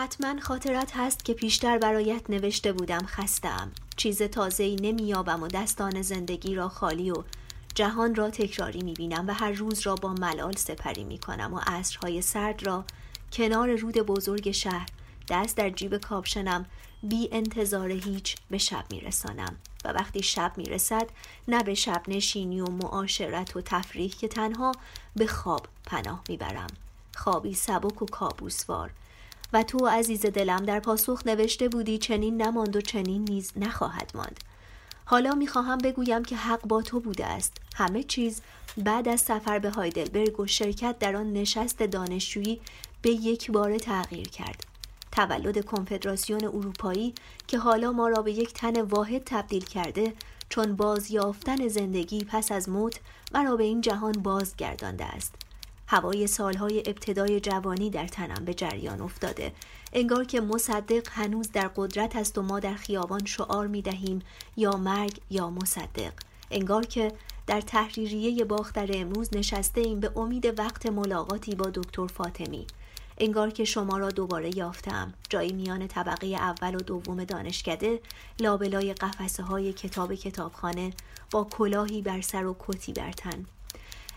حتما خاطرت هست که پیشتر برایت نوشته بودم خستم چیز تازه‌ای نمییابم و دستان زندگی را خالی و جهان را تکراری می‌بینم و هر روز را با ملال سپری می‌کنم و عصرهای سرد را کنار رود بزرگ شهر دست در جیب کاپشنم بی انتظار هیچ به شب میرسانم. و وقتی شب می‌رسد نه به شب نشینی و معاشرت و تفریح که تنها به خواب پناه می‌برم. خوابی سبک و کابوسوار. و تو عزیز دلم در پاسخ نوشته بودی چنین نماند و چنین نیز نخواهد ماند. حالا می‌خواهم بگویم که حق با تو بوده است. همه چیز بعد از سفر به هایدلبرگ و شرکت در آن نشست دانشجویی به یک بار تغییر کرد. تولد کنفدراسیون اروپایی که حالا ما را به یک تن واحد تبدیل کرده چون بازیافتن زندگی پس از موت مرا به این جهان بازگردانده است. هوای سالهای ابتدای جوانی در تنم به جریان افتاده. انگار که مصدق هنوز در قدرت است و ما در خیابان شعار می دهیم یا مرگ یا مصدق. انگار که در تحریریه باختر امروز نشسته ایم به امید وقت ملاقاتی با دکتر فاطمی. انگار که شما را دوباره یافتم. جایی میان طبقه اول و دوم دانشکده لابلای قفسه های کتاب کتابخانه با کلاهی بر سر و کتی بر تن.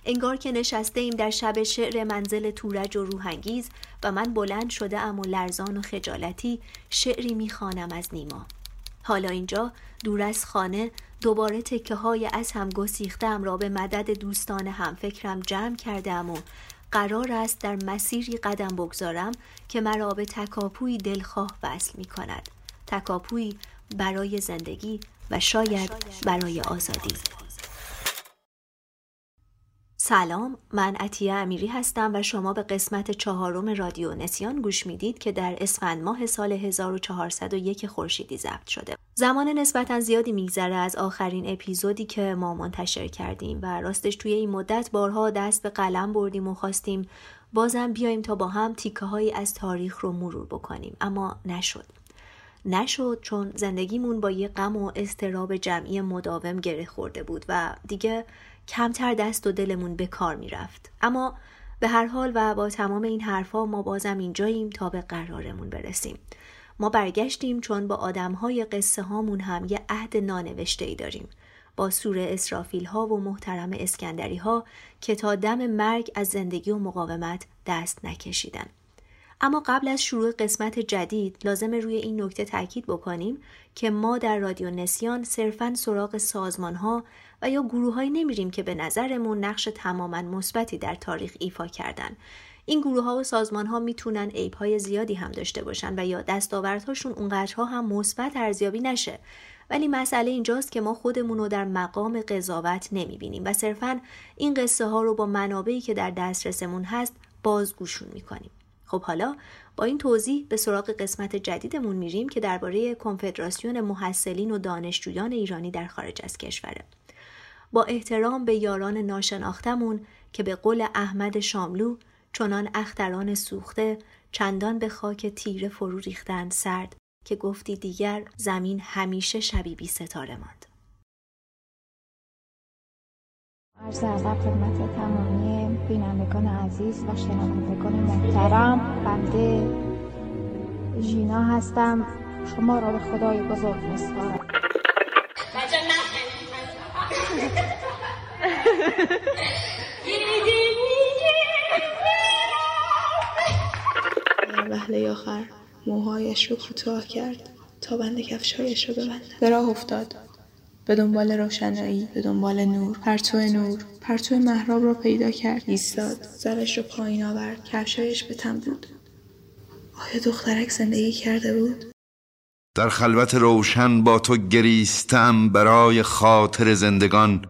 انگار که نشسته ایم در شب شعر منزل تورج و روحانگیز و من بلند شده ام و لرزان و خجالتی شعری می‌خوانم از نیما. حالا اینجا دور از خانه دوباره تکه های از هم گسیختم را به مدد دوستان همفکرم جمع کردم و قرار است در مسیری قدم بگذارم که مرا به تکاپوی دلخواه وصل می کند تکاپوی برای زندگی و شاید برای آزادی. سلام من عطیه امیری هستم و شما به قسمت چهارم رادیو نسیان گوش می‌دید که در اسفند ماه سال 1401 خورشیدی ضبط شده. زمان نسبتا زیادی میگذره از آخرین اپیزودی که ما منتشر کردیم و راستش توی این مدت بارها دست به قلم بردیم و خواستیم بازم بیایم تا با هم تیکه هایی از تاریخ رو مرور بکنیم. اما نشد. نشد چون زندگیمون با یه غم و استراب جمعی مداوم گره خورده بود و دیگه کمتر دست و دلمون به کار می‌رفت. اما به هر حال و با تمام این حرفها ما بازم اینجاییم تا به قرارمون برسیم. ما برگشتیم چون با آدمهای قصه هامون هم یه عهد نانوشته ای داریم. با سور اسرافیل ها و محترم اسکندری ها که تا دم مرگ از زندگی و مقاومت دست نکشیدن. اما قبل از شروع قسمت جدید لازم روی این نکته تاکید بکنیم که ما در رادیو نسیان صرفا سراغ سازمان ها و یا گروههایی نمیریم که به نظرمون نقش تماما مثبتی در تاریخ ایفا کردن. این گروه ها و سازمان ها می‌تونن عیب های زیادی هم داشته باشن و یا دستاوردهاشون اونقدرها هم مثبت ارزیابی نشه. ولی مسئله اینجاست که ما خودمون رو در مقام قضاوت نمی‌بینیم و صرفا این قصه ها رو با منابعی که در دسترسمون هست بازگوشون می‌کنیم. خب حالا با این توضیح به سراغ قسمت جدیدمون میریم که درباره کنفدراسیون محصلین و دانشجویان ایرانی در خارج از کشوره. با احترام به یاران ناشناختمون که به قول احمد شاملو چنان اختران سوخته چندان به خاک تیره فرو ریختند سرد که گفتی دیگر زمین همیشه شبی بی ستاره ماند. عرض ادب خدمت تمامی بینندگان عزیز و شنوندگان محترم. بنده ژینا هستم. شما را به خدای بزرگ میسپارم. وهله آخر. موهایش رو کوتاه کرد تا بند کفشهایش رو ببند به راه افتاد. به دنبال روشنایی به دنبال نور. پرتو نور. پرتو محراب را پیدا کرد. ایستاد. زرش رو پایین آورد. کفشایش به تم بود. آیا دخترک زندگی کرده بود؟ در خلوت روشن با تو گریستم برای خاطر زندگان.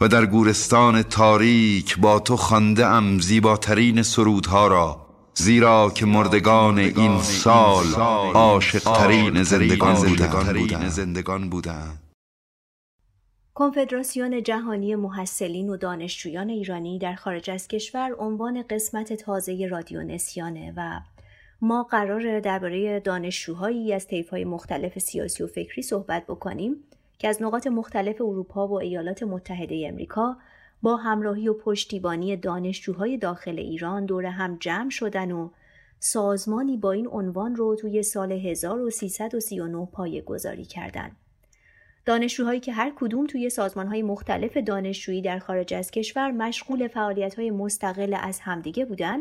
و در گورستان تاریک با تو خانده ام زیباترین سرودها را زیرا که مردگان این سال عاشقترین زندگان, زندگان بودند. کنفدراسیون جهانی محصلین و دانشجویان ایرانی در خارج از کشور عنوان قسمت تازه رادیو نسیانه و ما قرار درباره دانشجوهایی از طیف‌های مختلف سیاسی و فکری صحبت بکنیم. که از نقاط مختلف اروپا و ایالات متحده امریکا با همراهی و پشتیبانی دانشجوهای داخل ایران دور هم جمع شدن و سازمانی با این عنوان رو توی سال 1339 پایه گذاری کردند. دانشجوهایی که هر کدوم توی سازمانهای مختلف دانشجویی در خارج از کشور مشغول فعالیتهای مستقل از همدیگه بودن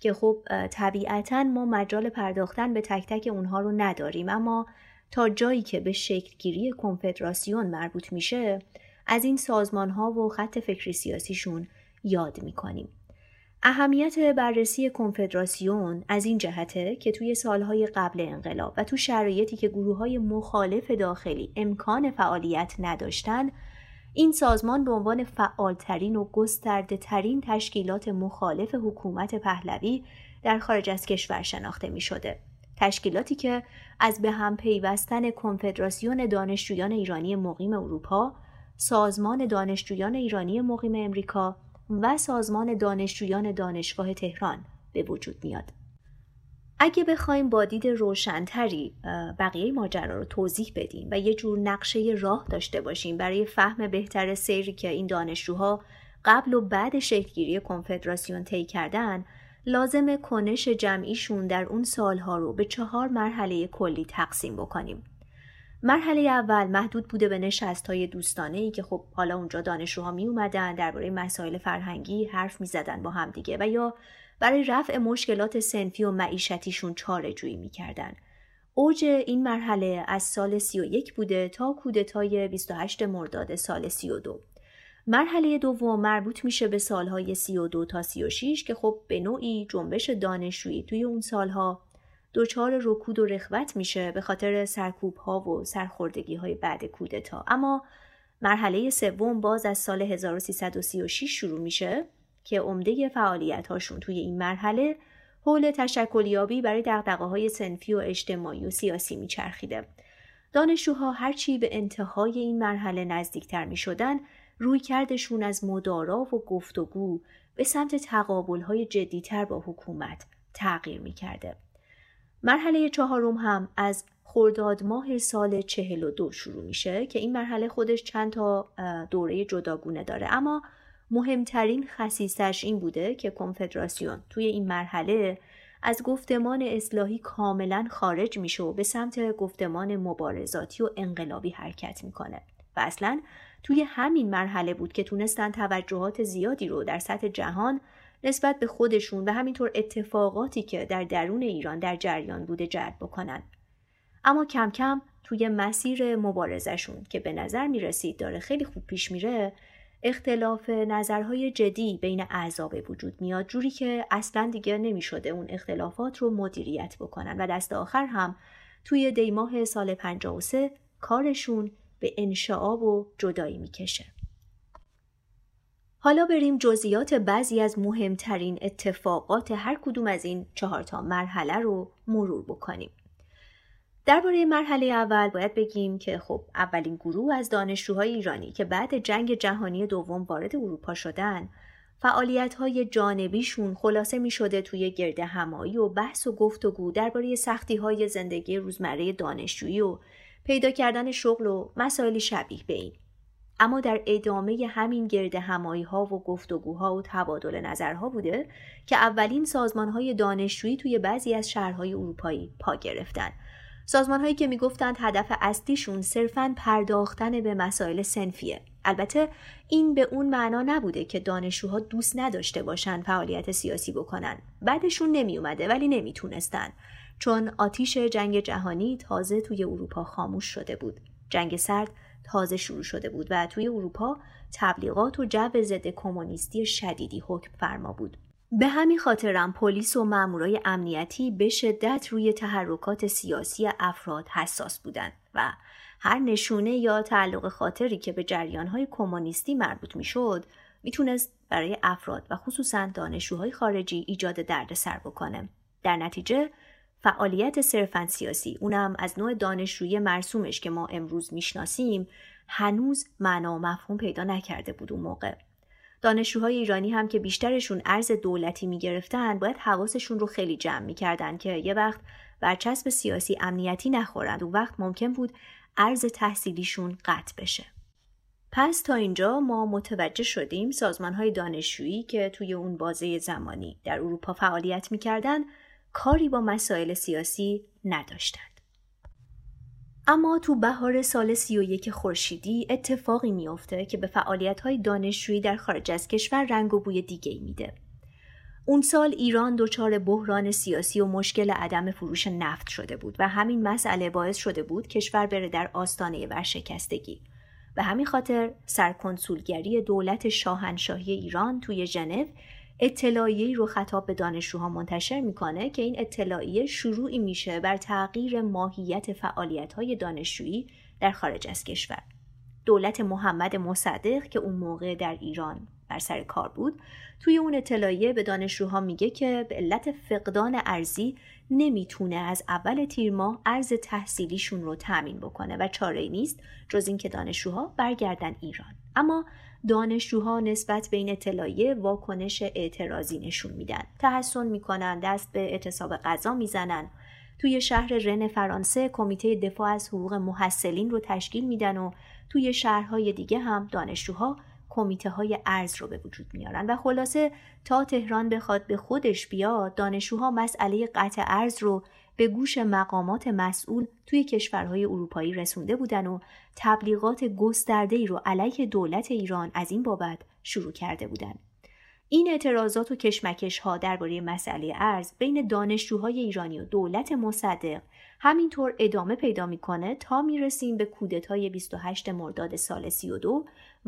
که خب طبیعتا ما مجال پرداختن به تک تک اونها رو نداریم اما تا جایی که به شکلگیری کنفدراسیون مربوط میشه از این سازمان ها و خط فکری سیاسیشون یاد می‌کنیم. اهمیت بررسی کنفدراسیون از این جهته که توی سالهای قبل انقلاب و تو شرایطی که گروه های مخالف داخلی امکان فعالیت نداشتن این سازمان به عنوان فعالترین و گسترده ترین تشکیلات مخالف حکومت پهلوی در خارج از کشور شناخته می شده. تشکیلاتی که از به هم پیوستن کنفدراسیون دانشجویان ایرانی مقیم اروپا، سازمان دانشجویان ایرانی مقیم امریکا و سازمان دانشجویان دانشگاه تهران به وجود میاد. اگه بخوایم با دید روشنتری بقیه ماجرا رو توضیح بدیم و یه جور نقشه راه داشته باشیم برای فهم بهتر سیری که این دانشجوها قبل و بعد شکلگیری کنفدراسیون طی کردن لازم کنش جمعیشون در اون سالها رو به چهار مرحله کلی تقسیم بکنیم. مرحله اول محدود بوده به نشست های دوستانه ای که خب حالا اونجا دانشجوها می اومدن درباره مسائل فرهنگی حرف می زدن با همدیگه و یا برای رفع مشکلات سنفی و معیشتیشون چاره جویی می کردن. اوج این مرحله از سال 31 بوده تا کودتای 28 مرداد سال 32. مرحله دوم مربوط میشه به سالهای 32 تا 36 که خب به نوعی جنبش دانشجویی توی اون سالها دچار رکود و رخوت میشه به خاطر سرکوب ها و سرخوردگی های بعد کودتا اما مرحله سوم باز از سال 1336 شروع میشه که عمده فعالیت هاشون توی این مرحله حول تشکلیابی برای دقدقه های سنفی و اجتماعی و سیاسی میچرخیده. دانشجوها هرچی به انتهای این مرحله نزدیکتر می شدن روی کردشون از مدارا و گفتگو به سمت تقابل های جدیتر با حکومت تغییر می کرده. مرحله چهارم هم از خرداد ماه سال 42 شروع میشه که این مرحله خودش چند تا دوره جداگونه داره اما مهمترین خصیصش این بوده که کنفدراسیون توی این مرحله از گفتمان اصلاحی کاملا خارج میشه و به سمت گفتمان مبارزاتی و انقلابی حرکت می‌کنه و اصلا توی همین مرحله بود که تونستن توجهات زیادی رو در سطح جهان نسبت به خودشون و همینطور اتفاقاتی که در درون ایران در جریان بوده جلب بکنن. اما کم کم توی مسیر مبارزشون که به نظر می رسید داره خیلی خوب پیش میره اختلاف نظرهای جدی بین اعضا به وجود میاد جوری که اصلا دیگه نمی شده اون اختلافات رو مدیریت بکنن و دست آخر هم توی دیماه سال 53 کارشون به انشعاب و جدایی می‌کشه. حالا بریم جزئیات بعضی از مهمترین اتفاقات هر کدوم از این چهارتا مرحله رو مرور بکنیم. درباره مرحله اول باید بگیم که خب اولین گروه از دانشجوهای ایرانی که بعد جنگ جهانی دوم وارد اروپا شدن فعالیت های جانبیشون خلاصه می شده توی گرد همایی و بحث و گفتگو درباره سختی های زندگی روزمره دانشجویی و پیدا کردن شغل و مسائلی شبیه به این. اما در ادامه همین گرد همایی ها و گفتگوها و تبادل نظرها بوده که اولین سازمان های دانشجویی توی بعضی از شهرهای اروپایی پا گرفتن. سازمان هایی که می‌گفتند هدف اصلیشون صرفا پرداختن به مسائل سنفیه. البته این به اون معنا نبوده که دانشجوها دوست نداشته باشن فعالیت سیاسی بکنن. بعدشون نمی اومده ولی نمی‌تونستن. چون آتیش جنگ جهانی تازه توی اروپا خاموش شده بود. جنگ سرد تازه شروع شده بود و توی اروپا تبلیغات و جو ضد کمونیستی شدیدی حکم فرما بود. به همین خاطرم پلیس و مامورای امنیتی به شدت روی تحرکات سیاسی افراد حساس بودند و هر نشونه یا تعلق خاطری که به جریانهای کمونیستی مربوط می‌شد می‌تونست برای افراد و خصوصا دانشجوهای خارجی ایجاد دردسر بکنه. در نتیجه فعالیت صرفا سیاسی اونم از نوع دانشجویی مرسومش که ما امروز می‌شناسیم هنوز معنا و مفهوم پیدا نکرده بود اون موقع. دانشجوهای ایرانی هم که بیشترشون ارز دولتی می‌گرفتن باید حواسشون رو خیلی جمع می‌کردن که یه وقت برچسب سیاسی امنیتی نخورند. و وقت ممکن بود ارز تحصیلیشون قطع بشه. پس تا اینجا ما متوجه شدیم سازمان های دانشجویی که توی اون بازه زمانی در اروپا فعالیت می‌کردن کاری با مسائل سیاسی نداشتند. اما تو بهار سال 31 خورشیدی اتفاقی میافته که به فعالیت های دانشجویی در خارج از کشور رنگ و بوی دیگه میده. اون سال ایران دچار بحران سیاسی و مشکل عدم فروش نفت شده بود و همین مسئله باعث شده بود کشور بره در آستانه ورشکستگی. به همین خاطر سرکنسولگری دولت شاهنشاهی ایران توی ژنو اطلاعیه‌ای رو خطاب به دانشجوها منتشر می‌کنه که این اطلاعیه شروعی میشه بر تغییر ماهیت فعالیت‌های دانشجویی در خارج از کشور. دولت محمد مصدق که اون موقع در ایران بر سر کار بود توی اون اطلاعیه به دانشجوها میگه که به علت فقدان ارزی نمی‌تونه از اول تیر ماه ارز تحصیلیشون رو تأمین بکنه و چاره نیست جز اینکه دانشجوها برگردن ایران اما دانشجوها نسبت به این اطلاعیه واکنش اعتراضی نشون میدن. تحسن می‌کنن دست به اعتصاب غذا می‌زنن. توی شهر رن فرانسه کمیته دفاع از حقوق محصلین رو تشکیل میدن و توی شهرهای دیگه هم دانشجوها کمیته های ارز رو به وجود میارن. و خلاصه تا تهران بخواد به خودش بیاد دانشجوها مسئله قطع ارز رو به گوش مقامات مسئول توی کشورهای اروپایی رسونده بودن و تبلیغات گسترده رو علیه دولت ایران از این بابت شروع کرده بودند. این اعتراضات و کشمکش ها درباره مسئله ارز بین دانشجوهای ایرانی و دولت مصدق همینطور ادامه پیدا می‌کنه تا می‌رسیم به کودتای 28 مرداد سال 32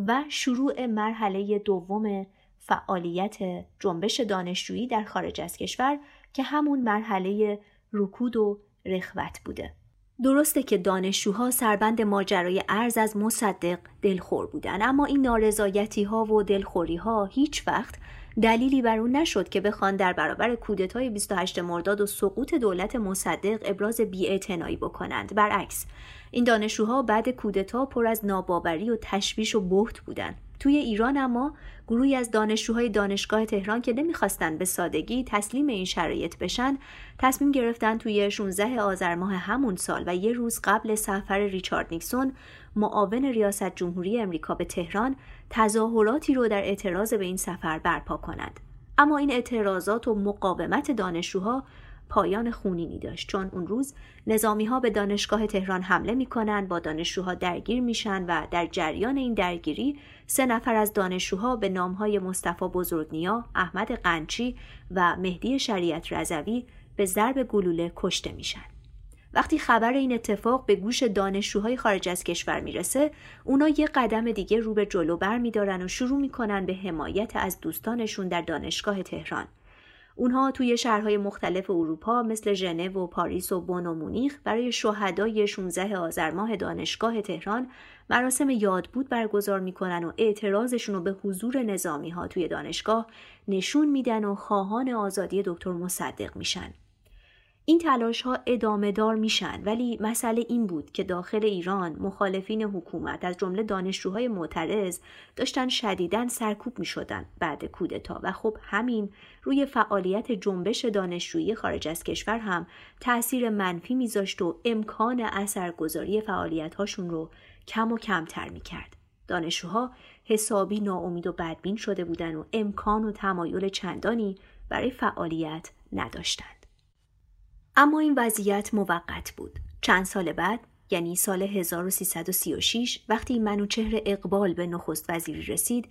و شروع مرحله دوم فعالیت جنبش دانشجویی در خارج از کشور که همون مرحله رکود و رخوت بوده. درسته که دانشجوها سربند ماجرای ارز از مصدق دلخور بودن اما این نارضایتی ها و دلخوری ها هیچ وقت دلیلی بر اون نشد که بخوان در برابر کودتای 28 مرداد و سقوط دولت مصدق ابراز بیاعتنایی بکنند برعکس این دانشجوها بعد کودتا پر از ناباوری و تشویش و بهت بودند توی ایران اما گروهی از دانشجوهای دانشگاه تهران که نمی‌خواستن به سادگی تسلیم این شرایط بشن تصمیم گرفتن توی 16 آذر ماه همون سال و یه روز قبل سفر ریچارد نیکسون معاون ریاست جمهوری امریکا به تهران تظاهراتی رو در اعتراض به این سفر برپا کنند. اما این اعتراضات و مقاومت دانشجوها پایان خونینی داشت چون اون روز نظامی ها به دانشگاه تهران حمله می‌کنن با دانشجوها درگیر میشن و در جریان این درگیری سه نفر از دانشجوها به نامهای مصطفی بزرگنیا، احمد قنچی و مهدی شریعت رضوی به ضرب گلوله کشته میشن. وقتی خبر این اتفاق به گوش دانشجوهای خارج از کشور می‌رسه اونا یه قدم دیگه رو به جلو بر میدارن و شروع می‌کنن به حمایت از دوستانشون در دانشگاه تهران اونها توی شهرهای مختلف اروپا مثل ژنو و پاریس و بن و مونیخ برای شهدای 16 آذر ماه دانشگاه تهران مراسم یادبود برگزار می‌کنن و اعتراضشون رو به حضور نظامی ها توی دانشگاه نشون میدن و خواهان آزادی دکتر مصدق میشن. این تلاش ها ادامه دار میشن ولی مسئله این بود که داخل ایران مخالفین حکومت از جمله دانشجوهای معترض داشتن شدیداً سرکوب می شدن بعد کودتا و خب همین روی فعالیت جنبش دانشجویی خارج از کشور هم تاثیر منفی میذاشت و امکان اثرگذاری فعالیت هاشون رو کم و کمتر می کرد. دانشجوها حسابی ناامید و بدبین شده بودن و امکان و تمایل چندانی برای فعالیت نداشتند. اما این وضعیت موقت بود. چند سال بعد یعنی سال 1336 وقتی منوچهر اقبال به نخست وزیری رسید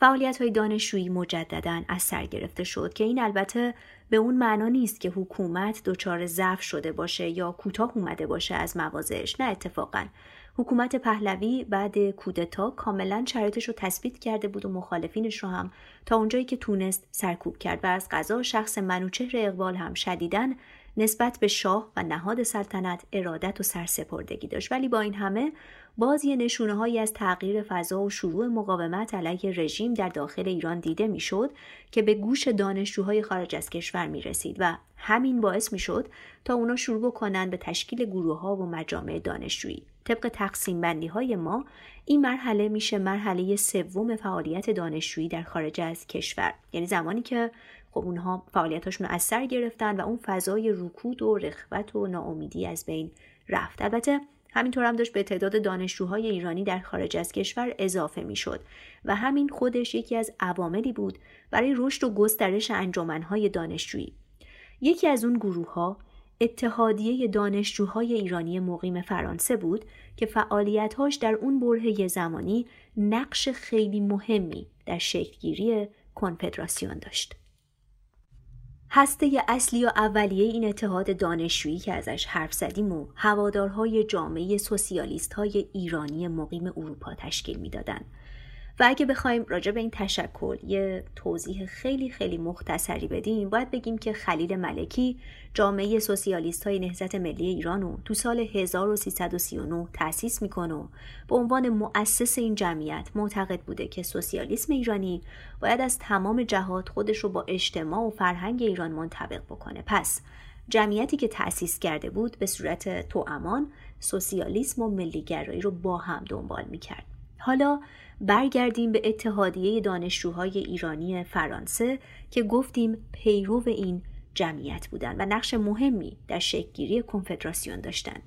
فعالیت های دانشجویی مجددا از سر گرفته شد که این البته به اون معنا نیست که حکومت دچار ضعف شده باشه یا کوتاه اومده باشه از موازش نه اتفاقا حکومت پهلوی بعد کودتا کاملا شرایطش رو تثبیت کرده بود و مخالفینش رو هم تا اونجایی که تونست سرکوب کرد و از قضا شخص منوچهر اقبال هم شدیدن نسبت به شاه و نهاد سلطنت ارادت و سرسپردگی داشت. ولی با این همه باز یه نشونه هایی از تغییر فضا و شروع مقاومت علیه رژیم در داخل ایران دیده می‌شد که به گوش دانشجوهای خارج از کشور می رسید و همین باعث می شد تا اونا شروع بکنن به تشکیل گروه ها و مجامع دانشجویی. طبق تقسیم بندی های ما این مرحله میشه مرحله سوم فعالیت دانشجویی در خارج از کشور. یعنی زمانی که خب اونها فعالیتاشون رو از سر گرفتن و اون فضای رکود و رخوت و ناامیدی از بین رفت البته همینطور هم داشت به تعداد دانشجوهای ایرانی در خارج از کشور اضافه می‌شد و همین خودش یکی از عواملی بود برای رشد و گسترش انجمنهای دانشجویی یکی از اون گروه ها اتحادیه دانشجوهای ایرانی مقیم فرانسه بود که فعالیتهاش در اون برهه زمانی نقش خیلی مهمی در شکلگیری کنفدراسیون داشت. هسته اصلی و اولیه این اتحاد دانشجویی که ازش حرف زدیم و هوادارهای جامعه سوسیالیست های ایرانی مقیم اروپا تشکیل می‌دادند. و اگه بخوایم راجع به این تشکل یه توضیح خیلی خیلی مختصری بدیم باید بگیم که خلیل ملکی جامعه سوسیالیست های نهضت ملی ایران رو تو سال 1339 تأسیس می‌کنه و به عنوان مؤسس این جمعیت معتقد بوده که سوسیالیسم ایرانی باید از تمام جهات خودش رو با اجتماع و فرهنگ ایران منطبق بکنه. پس جمعیتی که تأسیس کرده بود به صورت توامان سوسیالیسم و ملیگرایی رو با هم دنبال می‌کرد. حالا برگردیم به اتحادیه دانشجوهای ایرانی فرانسه که گفتیم پیرو این جمعیت بودند و نقش مهمی در شکلگیری کنفدراسیون داشتند.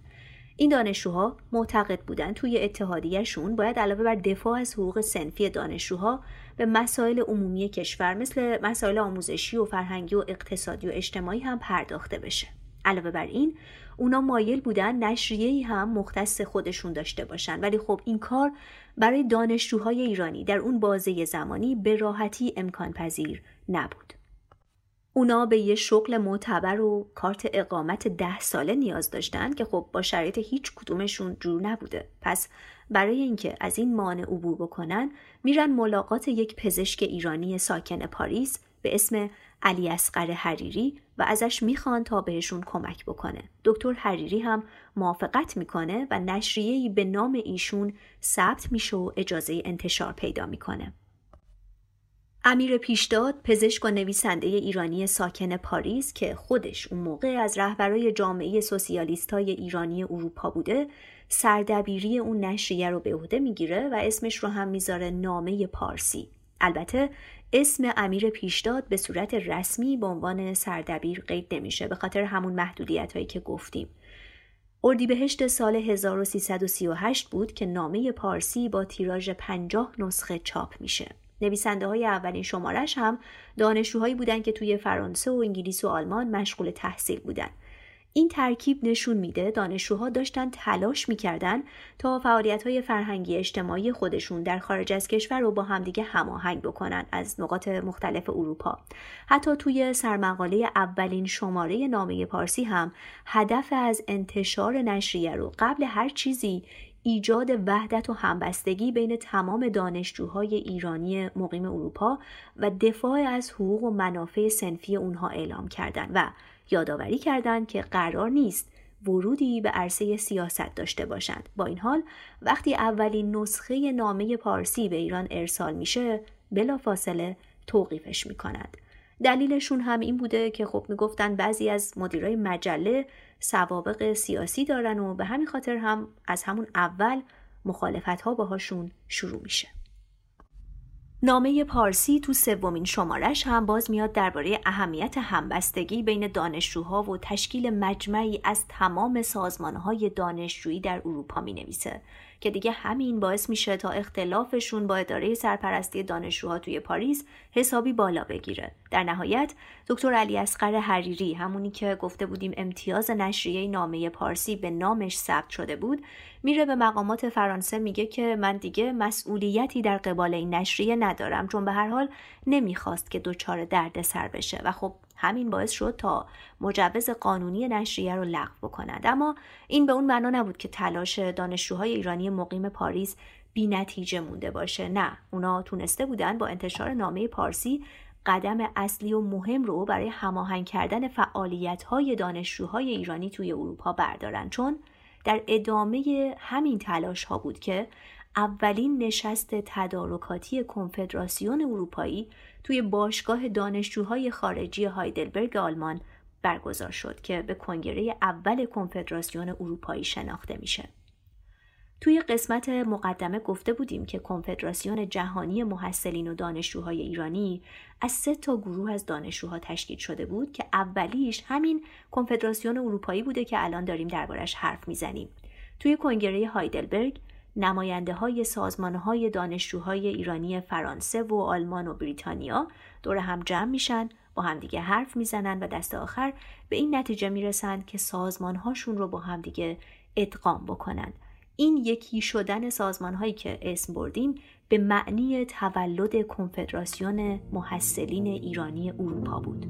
این دانشجوها معتقد بودند توی اتحادیهشون باید علاوه بر دفاع از حقوق سنفی دانشجوها به مسائل عمومی کشور مثل مسائل آموزشی و فرهنگی و اقتصادی و اجتماعی هم پرداخته بشه. علاوه بر این اونا مایل بودن نشریه هم مختص خودشون داشته باشن ولی خب این کار برای دانشجوهای ایرانی در اون بازه زمانی به راحتی امکان پذیر نبود. اونا به یه شغل معتبر و کارت اقامت ده ساله نیاز داشتند که خب با شرایط هیچ کدومشون جور نبوده. پس برای اینکه از این مانع عبور بکنن میرن ملاقات یک پزشک ایرانی ساکن پاریس به اسم علی اسقر حریری و ازش می‌خوان تا بهشون کمک بکنه. دکتر حریری هم موافقت می‌کنه و نشریه‌ای به نام ایشون ثبت میشه و اجازه انتشار پیدا می‌کنه. امیر پیشداد پزشک و نویسنده ایرانی ساکن پاریس که خودش اون موقع از رهبرای جامعه سوسیالیست های ایرانی اروپا بوده سردبیری اون نشریه رو به عهده می‌گیره و اسمش رو هم می‌ذاره نامه پارسی البته اسم امیر پیشداد به صورت رسمی به عنوان سردبیر قید نمیشه به خاطر همون محدودیت هایی که گفتیم. اردیبهشت سال 1338 بود که نامه پارسی با تیراژ 50 نسخه چاپ میشه. نویسنده های اولین شمارش هم دانشجوهایی بودند که توی فرانسه و انگلیس و آلمان مشغول تحصیل بودند. این ترکیب نشون میده دانشجوها داشتن تلاش می‌کردن تا فعالیت های فرهنگی اجتماعی خودشون در خارج از کشور رو با همدیگه هماهنگ بکنن از نقاط مختلف اروپا. حتی توی سرمقاله اولین شماره نامه پارسی هم هدف از انتشار نشریه رو قبل هر چیزی ایجاد وحدت و همبستگی بین تمام دانشجوهای ایرانی مقیم اروپا و دفاع از حقوق و منافع سنفی اونها اعلام کردند و یادآوری کردند که قرار نیست ورودی به عرصه سیاست داشته باشند. با این حال وقتی اولین نسخه نامه پارسی به ایران ارسال میشه بلافاصله توقیفش می‌کنند. دلیلشون هم این بوده که خب می‌گفتن بعضی از مدیرای مجله سوابق سیاسی دارن و به همین خاطر هم از همون اول مخالفت ها باهاشون شروع میشه. نامه پارسی تو سومین شمارش هم باز میاد درباره اهمیت همبستگی بین دانشجوها و تشکیل مجمعی از تمام سازمانهای دانشجویی در اروپا می نویسه که دیگه همین باعث میشه تا اختلافشون با اداره سرپرستی دانشجوها توی پاریس حسابی بالا بگیره. در نهایت دکتر علی اسقر حریری همونی که گفته بودیم امتیاز نشریه نامه پارسی به نامش ثبت شده بود میره به مقامات فرانسه میگه که من دیگه مسئولیتی در قبال این نشریه ندارم چون به هر حال نمی‌خواست که دچار درد سر بشه. و خب همین باعث شد تا مجوز قانونی نشریه رو لغو بکنند. اما این به اون معنا نبود که تلاش دانشجوهای ایرانی مقیم پاریس بی نتیجه مونده باشه. نه اونا تونسته بودن با انتشار نامه پارسی قدم اصلی و مهم رو برای هماهنگ کردن فعالیت های دانشجوهای ایرانی توی اروپا بردارن. چون در ادامه همین تلاش ها بود که اولین نشست تدارکاتی کنفدراسیون اروپایی توی باشگاه دانشجوهای خارجی هایدلبرگ آلمان برگزار شد که به کنگره اول کنفدراسیون اروپایی شناخته میشه. توی قسمت مقدمه گفته بودیم که کنفدراسیون جهانی محصلین و دانشجوهای ایرانی از سه تا گروه از دانشجوها تشکیل شده بود که اولیش همین کنفدراسیون اروپایی بوده که الان داریم دربارش حرف می‌زنیم. توی کنگره هایدلبرگ نماینده های سازمان های دانشجوهای ایرانی فرانسه و آلمان و بریتانیا دور هم جمع میشن با همدیگه حرف می‌زنن و دست آخر به این نتیجه می‌رسند که سازمانهاشون رو با همدیگه ادغام بکنن این یکی شدن سازمان هایی که اسم بردیم به معنی تولد کنفدراسیون محصلین ایرانی اروپا بود.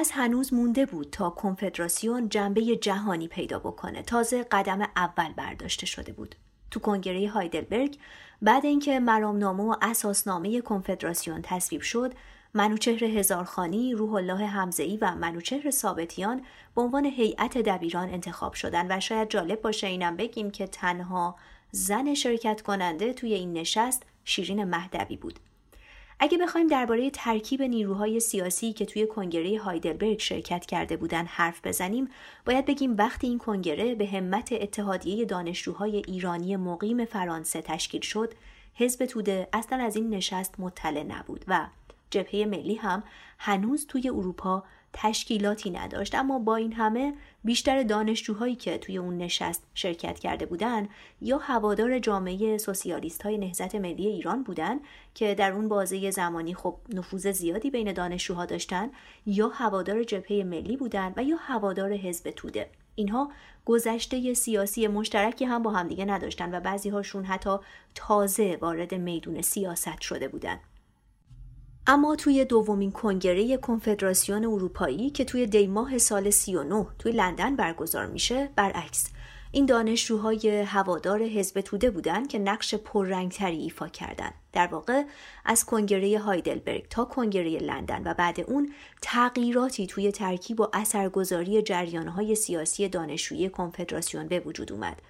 پس هنوز مونده بود تا کنفدراسیون جنبه جهانی پیدا بکنه تازه قدم اول برداشته شده بود تو کنگره هایدلبرگ بعد اینکه مرامنامه و اساسنامه کنفدراسیون تصویب شد منوچهر هزارخانی، روح الله حمزه‌ای و منوچهر ثابتیان به عنوان هیئت دبیران انتخاب شدن و شاید جالب باشه اینم بگیم که تنها زن شرکت کننده توی این نشست شیرین مهدوی بود. اگه بخوایم درباره ترکیب نیروهای سیاسی که توی کنگره هایدلبرگ شرکت کرده بودن حرف بزنیم باید بگیم وقتی این کنگره به همت اتحادیه دانشجوهای ایرانی مقیم فرانسه تشکیل شد حزب توده اصلا از این نشست مطلع نبود و جبهه ملی هم هنوز توی اروپا تشکیلاتی نداشت اما با این همه بیشتر دانشجوهایی که توی اون نشست شرکت کرده بودن یا هوادار جامعه سوسیالیست های نهزت ملی ایران بودن که در اون بازه زمانی خب نفوذ زیادی بین دانشجوها داشتن یا هوادار جبهه ملی بودن و یا هوادار حزب توده اینها گذشته سیاسی مشترکی هم با همدیگه نداشتن و بعضی هاشون حتی تازه وارد میدون سیاست شده بودند. اما توی دومین کنگره کنفدراسیون اروپایی که توی دیماه سال 39 توی لندن برگزار میشه برعکس این دانشجوهای هوادار حزب توده بودند که نقش پررنگتری ایفا کردند. در واقع از کنگره هایدلبرگ تا کنگره لندن و بعد اون تغییراتی توی ترکیب و اثرگذاری جریانهای سیاسی دانشجویی کنفدراسیون به وجود اومد.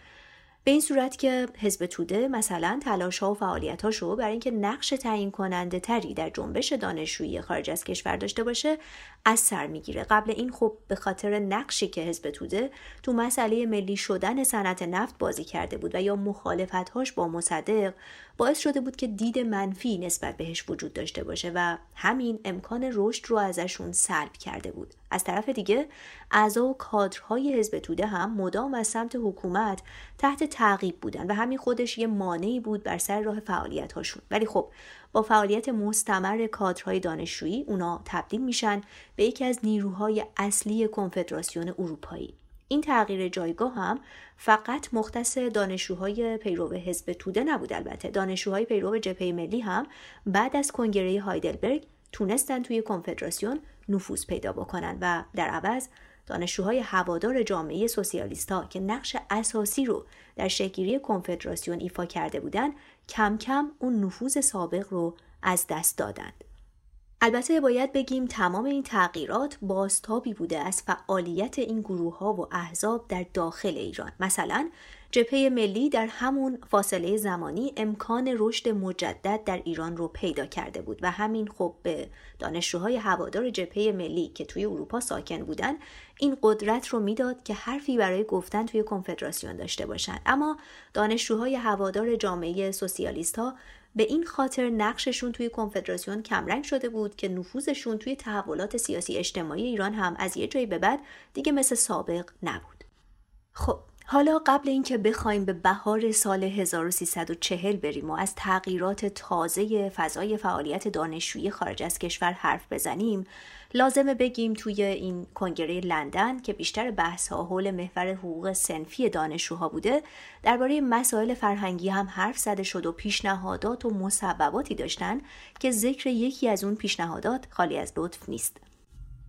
به این صورت که حزب توده مثلا تلاش ها و فعالیت هاشو برای اینکه نقش تعیین کننده تری در جنبش دانشجویی خارج از کشور داشته باشه از سر می‌گیره. قبل این خب به خاطر نقشی که حزب توده تو مسئله ملی شدن صنعت نفت بازی کرده بود و یا مخالفت هاش با مصدق باعث شده بود که دید منفی نسبت بهش وجود داشته باشه و همین امکان رشد رو ازشون سلب کرده بود. از طرف دیگه اعضا و کادرهای حزب توده هم مدام از سمت حکومت تحت تعقیب بودن و همین خودش یه مانعی بود بر سر راه فعالیت هاشون ولی خب با فعالیت مستمر کادرهای دانشجویی اونا تبدیل میشن به یکی از نیروهای اصلی کنفدراسیون اروپایی. این تغییر جایگاه هم فقط مختص دانشجوهای پیرو حزب توده نبود البته. دانشجوهای پیرو جبهه ملی هم بعد از کنگره هایدلبرگ تونستن توی کنفدراسیون نفوذ پیدا بکنن و در عوض دانشجوهای هوادار جامعه سوسیالیستا که نقش اساسی رو در شکلگیری کنفدراسیون ایفا کرده بودند کم کم اون نفوذ سابق رو از دست دادند. البته باید بگیم تمام این تغییرات بازتابی بوده از فعالیت این گروه ها و احزاب در داخل ایران. مثلا جبهه ملی در همون فاصله زمانی امکان رشد مجدد در ایران رو پیدا کرده بود و همین خب به دانشجوهای هوادار جبهه ملی که توی اروپا ساکن بودن این قدرت رو می‌داد که حرفی برای گفتن توی کنفدراسیون داشته باشند اما دانشجوهای هوادار جامعه سوسیالیست ها به این خاطر نقششون توی کنفدراسیون کمرنگ شده بود که نفوذشون توی تحولات سیاسی اجتماعی ایران هم از یه جایی به بعد دیگه مثل سابق نبود. خب حالا قبل اینکه بخوایم به بهار سال 1340 بریم و از تغییرات تازه فضای فعالیت دانشجویی خارج از کشور حرف بزنیم لازمه بگیم توی این کنگره لندن که بیشتر بحث ها حول محور حقوق سنفی دانشجوها بوده درباره مسائل فرهنگی هم حرف زده شد و پیشنهادات و مسبباتی داشتن که ذکر یکی از اون پیشنهادات خالی از لطف نیست.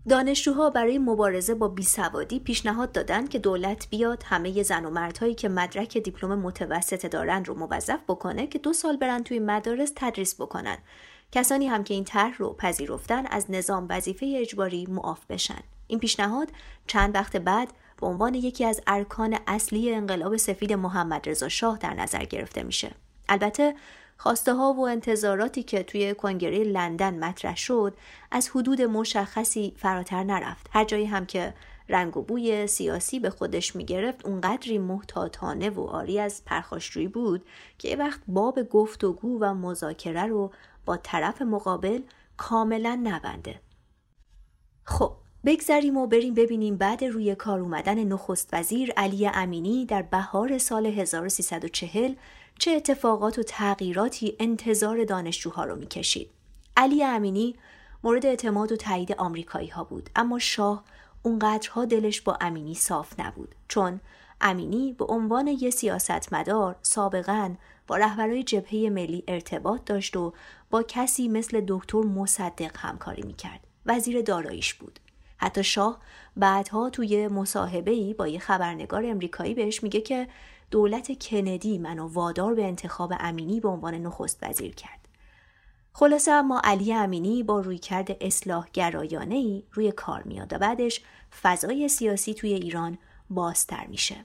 دانشجوها برای مبارزه با بیسوادی پیشنهاد دادند که دولت بیاد همه زن و مردهایی که مدرک دیپلم متوسطه دارن رو موظف بکنه که دو سال برن توی مدارس تدریس بکنن. کسانی هم که این طرح رو پذیرفتن از نظام وظیفه اجباری معاف بشن. این پیشنهاد چند وقت بعد به عنوان یکی از ارکان اصلی انقلاب سفید محمد رضا شاه در نظر گرفته میشه. البته خواسته ها و انتظاراتی که توی کنگره لندن مطرح شد از حدود مشخصی فراتر نرفت. هر جایی هم که رنگ و بوی سیاسی به خودش می‌گرفت اونقدری محتاطانه و آری از پرخاشجویی بود که یه وقت باب گفتگو و مذاکره رو با طرف مقابل کاملا نبنده خب بگذریم و بریم ببینیم بعد روی کار اومدن نخست وزیر علی امینی در بهار سال 1340 چه اتفاقات و تغییراتی انتظار دانشجوها رو می‌کشید. علی امینی مورد اعتماد و تایید آمریکایی ها بود اما شاه اونقدرها دلش با امینی صاف نبود چون امینی به عنوان یه سیاستمدار سابقا با رهبرای جبهه ملی ارتباط داشت و با کسی مثل دکتر مصدق همکاری می‌کرد. وزیر داراییش بود. حتی شاه بعدها توی مصاحبه با یه خبرنگار امریکایی بهش میگه که دولت کندی منو وادار به انتخاب امینی به عنوان نخست وزیر کرد. خلاصه اما علی امینی با رویکرد اصلاح گرایانه ای روی کار میاد و بعدش فضای سیاسی توی ایران بازتر میشه.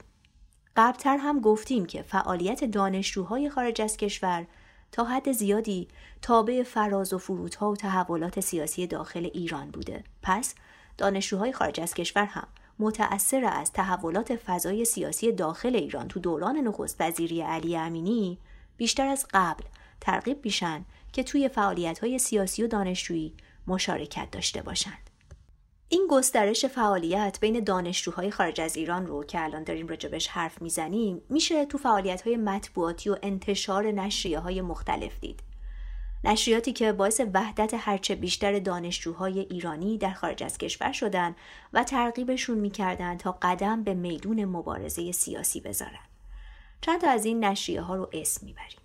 قبلتر هم گفتیم که فعالیت دانشجوهای خارج از کشور تا حد زیادی تابع فراز و فرودها و تحولات سیاسی داخل ایران بوده. پس دانشجوهای خارج از کشور هم متأثر از تحولات فضای سیاسی داخل ایران تو دوران نخست وزیری علی امینی بیشتر از قبل ترغیب بیشن که توی فعالیت های سیاسی و دانشجویی مشارکت داشته باشند. این گسترش فعالیت بین دانشجوهای خارج از ایران رو که الان داریم راجبش حرف می‌زنیم میشه تو فعالیت های مطبوعاتی و انتشار نشریه های مختلف دید. نشریاتی که باعث وحدت هرچه بیشتر دانشجوهای ایرانی در خارج از کشور شدن و ترغیبشون می‌کردن تا قدم به میدون مبارزه سیاسی بذارن. چند تا از این نشریه ها رو اسم می‌بریم.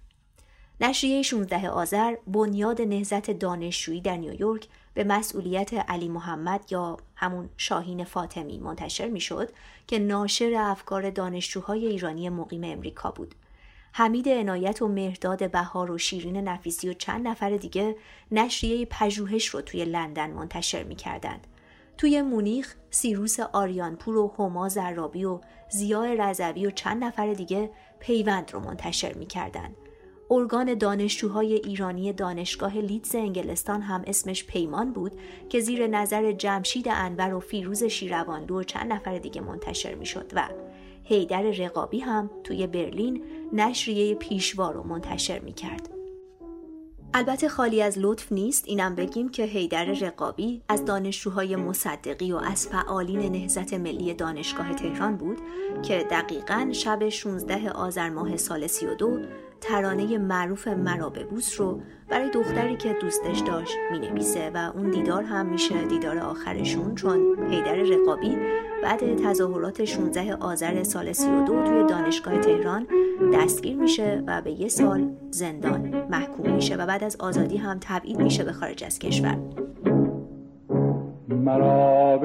نشریه 16 آذر بنیاد نهزت دانشجویی در نیویورک به مسئولیت علی محمد یا همون شاهین فاطمی منتشر می‌شد که ناشر افکار دانشجوهای ایرانی مقیم امریکا بود. حمید عنایت و مهرداد بهار و شیرین نفیسی و چند نفر دیگه نشریه پژوهش رو توی لندن منتشر می‌کردند. توی مونیخ سیروس آریانپور و هما زرابی و زیای رضوی و چند نفر دیگه پیوند رو منتشر می‌کردند. ارگان دانشجوهای ایرانی دانشگاه لیدز انگلستان هم اسمش پیمان بود که زیر نظر جمشید انور و فیروز شیروانلو و چند نفر دیگه منتشر می‌شد و هیدر رقابی هم توی برلین نشریه پیشوا رو منتشر می کرد. البته خالی از لطف نیست اینم بگیم که هیدر رقابی از دانشجوهای مصدقی و از فعالین نهزت ملی دانشگاه تهران بود که دقیقا شب 16 آذر ماه سال 32 ترانه معروف مرا به بوس رو برای دختری که دوستش داشت می نویسه و اون دیدار هم میشه دیدار آخرشون چون پیدر رقابی بعد تظاهرات 16 آذر سال 32 توی دانشگاه تهران دستگیر میشه و به یه سال زندان محکوم میشه و بعد از آزادی هم تبعید میشه به خارج از کشور. مرا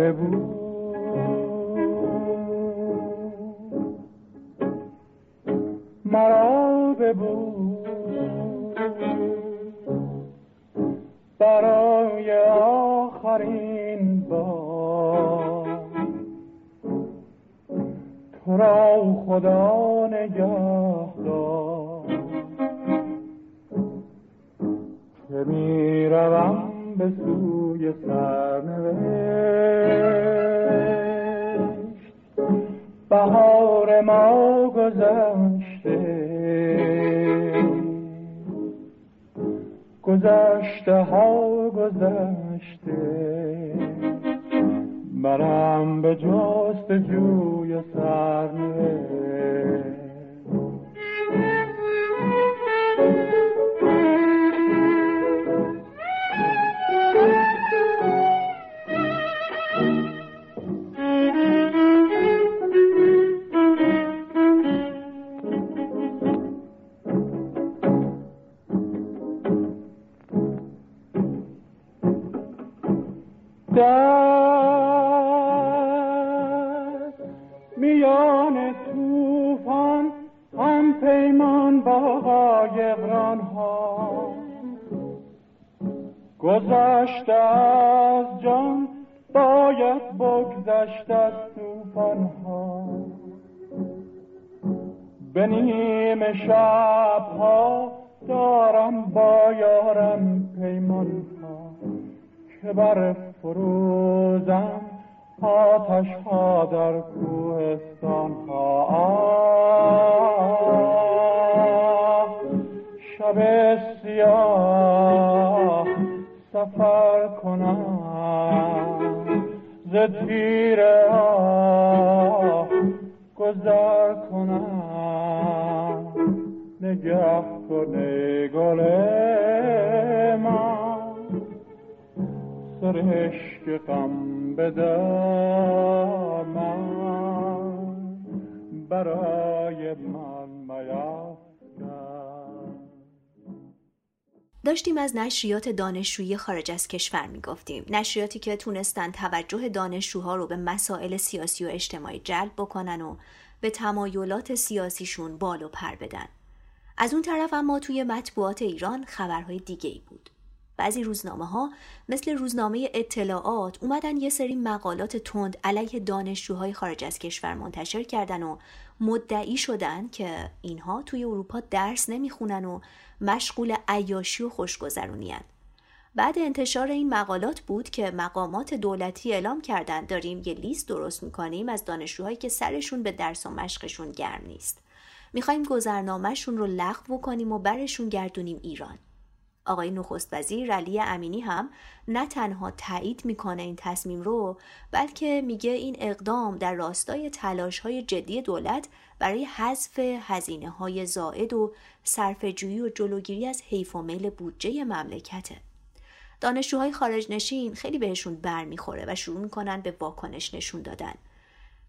مرا ببو. برای آخرین بار. تو را خدا نگه دار که می روم به سوی سرنوشت. بهار ما گذشت گذشته ها گذشته. منم به جست جوی سرنوشت. گذشته از جان باید بگذشت از توفان ها. به نیم شب ها دارم با یارم پیمان ها. که بر فروزم. آتش ها در کوهستان ها. شب سیاه سفر کنم. ز آه گذر کنم. نگه کنه گل من. سرشک غم بدم برای من داشتیم از نشریات دانشجویی خارج از کشور می‌گفتیم. نشریاتی که تونستن توجه دانشجوها رو به مسائل سیاسی و اجتماعی جلب بکنن و به تمایلات سیاسیشون بال و پر بدن. از اون طرف اما توی مطبوعات ایران خبرهای دیگه ای بود. بعضی روزنامه ها مثل روزنامه اطلاعات اومدن یه سری مقالات تند علیه دانشجوهای خارج از کشور منتشر کردن و مدعی شدن که اینها توی اروپا درس نمی‌خونن و مشغول عیاشی و خوشگذرونیان بعد انتشار این مقالات بود که مقامات دولتی اعلام کردند داریم یه لیست درست می‌کنیم از دانشجوهایی که سرشون به درس و مشقشون گرم نیست. می‌خوایم گذرنامهشون رو لغو کنیم و برشون گردونیم ایران. آقای نخست وزیر علی امینی هم نه تنها تایید می‌کنه این تصمیم رو بلکه میگه این اقدام در راستای تلاش های جدی دولت برای حذف هزینه های زائد و صرفه‌جویی و جلوگیری از حیف و میل بودجه مملکته. دانشجوهای خارج نشین خیلی بهشون بر می‌خوره و شروع می‌کنن به واکنش نشون دادن.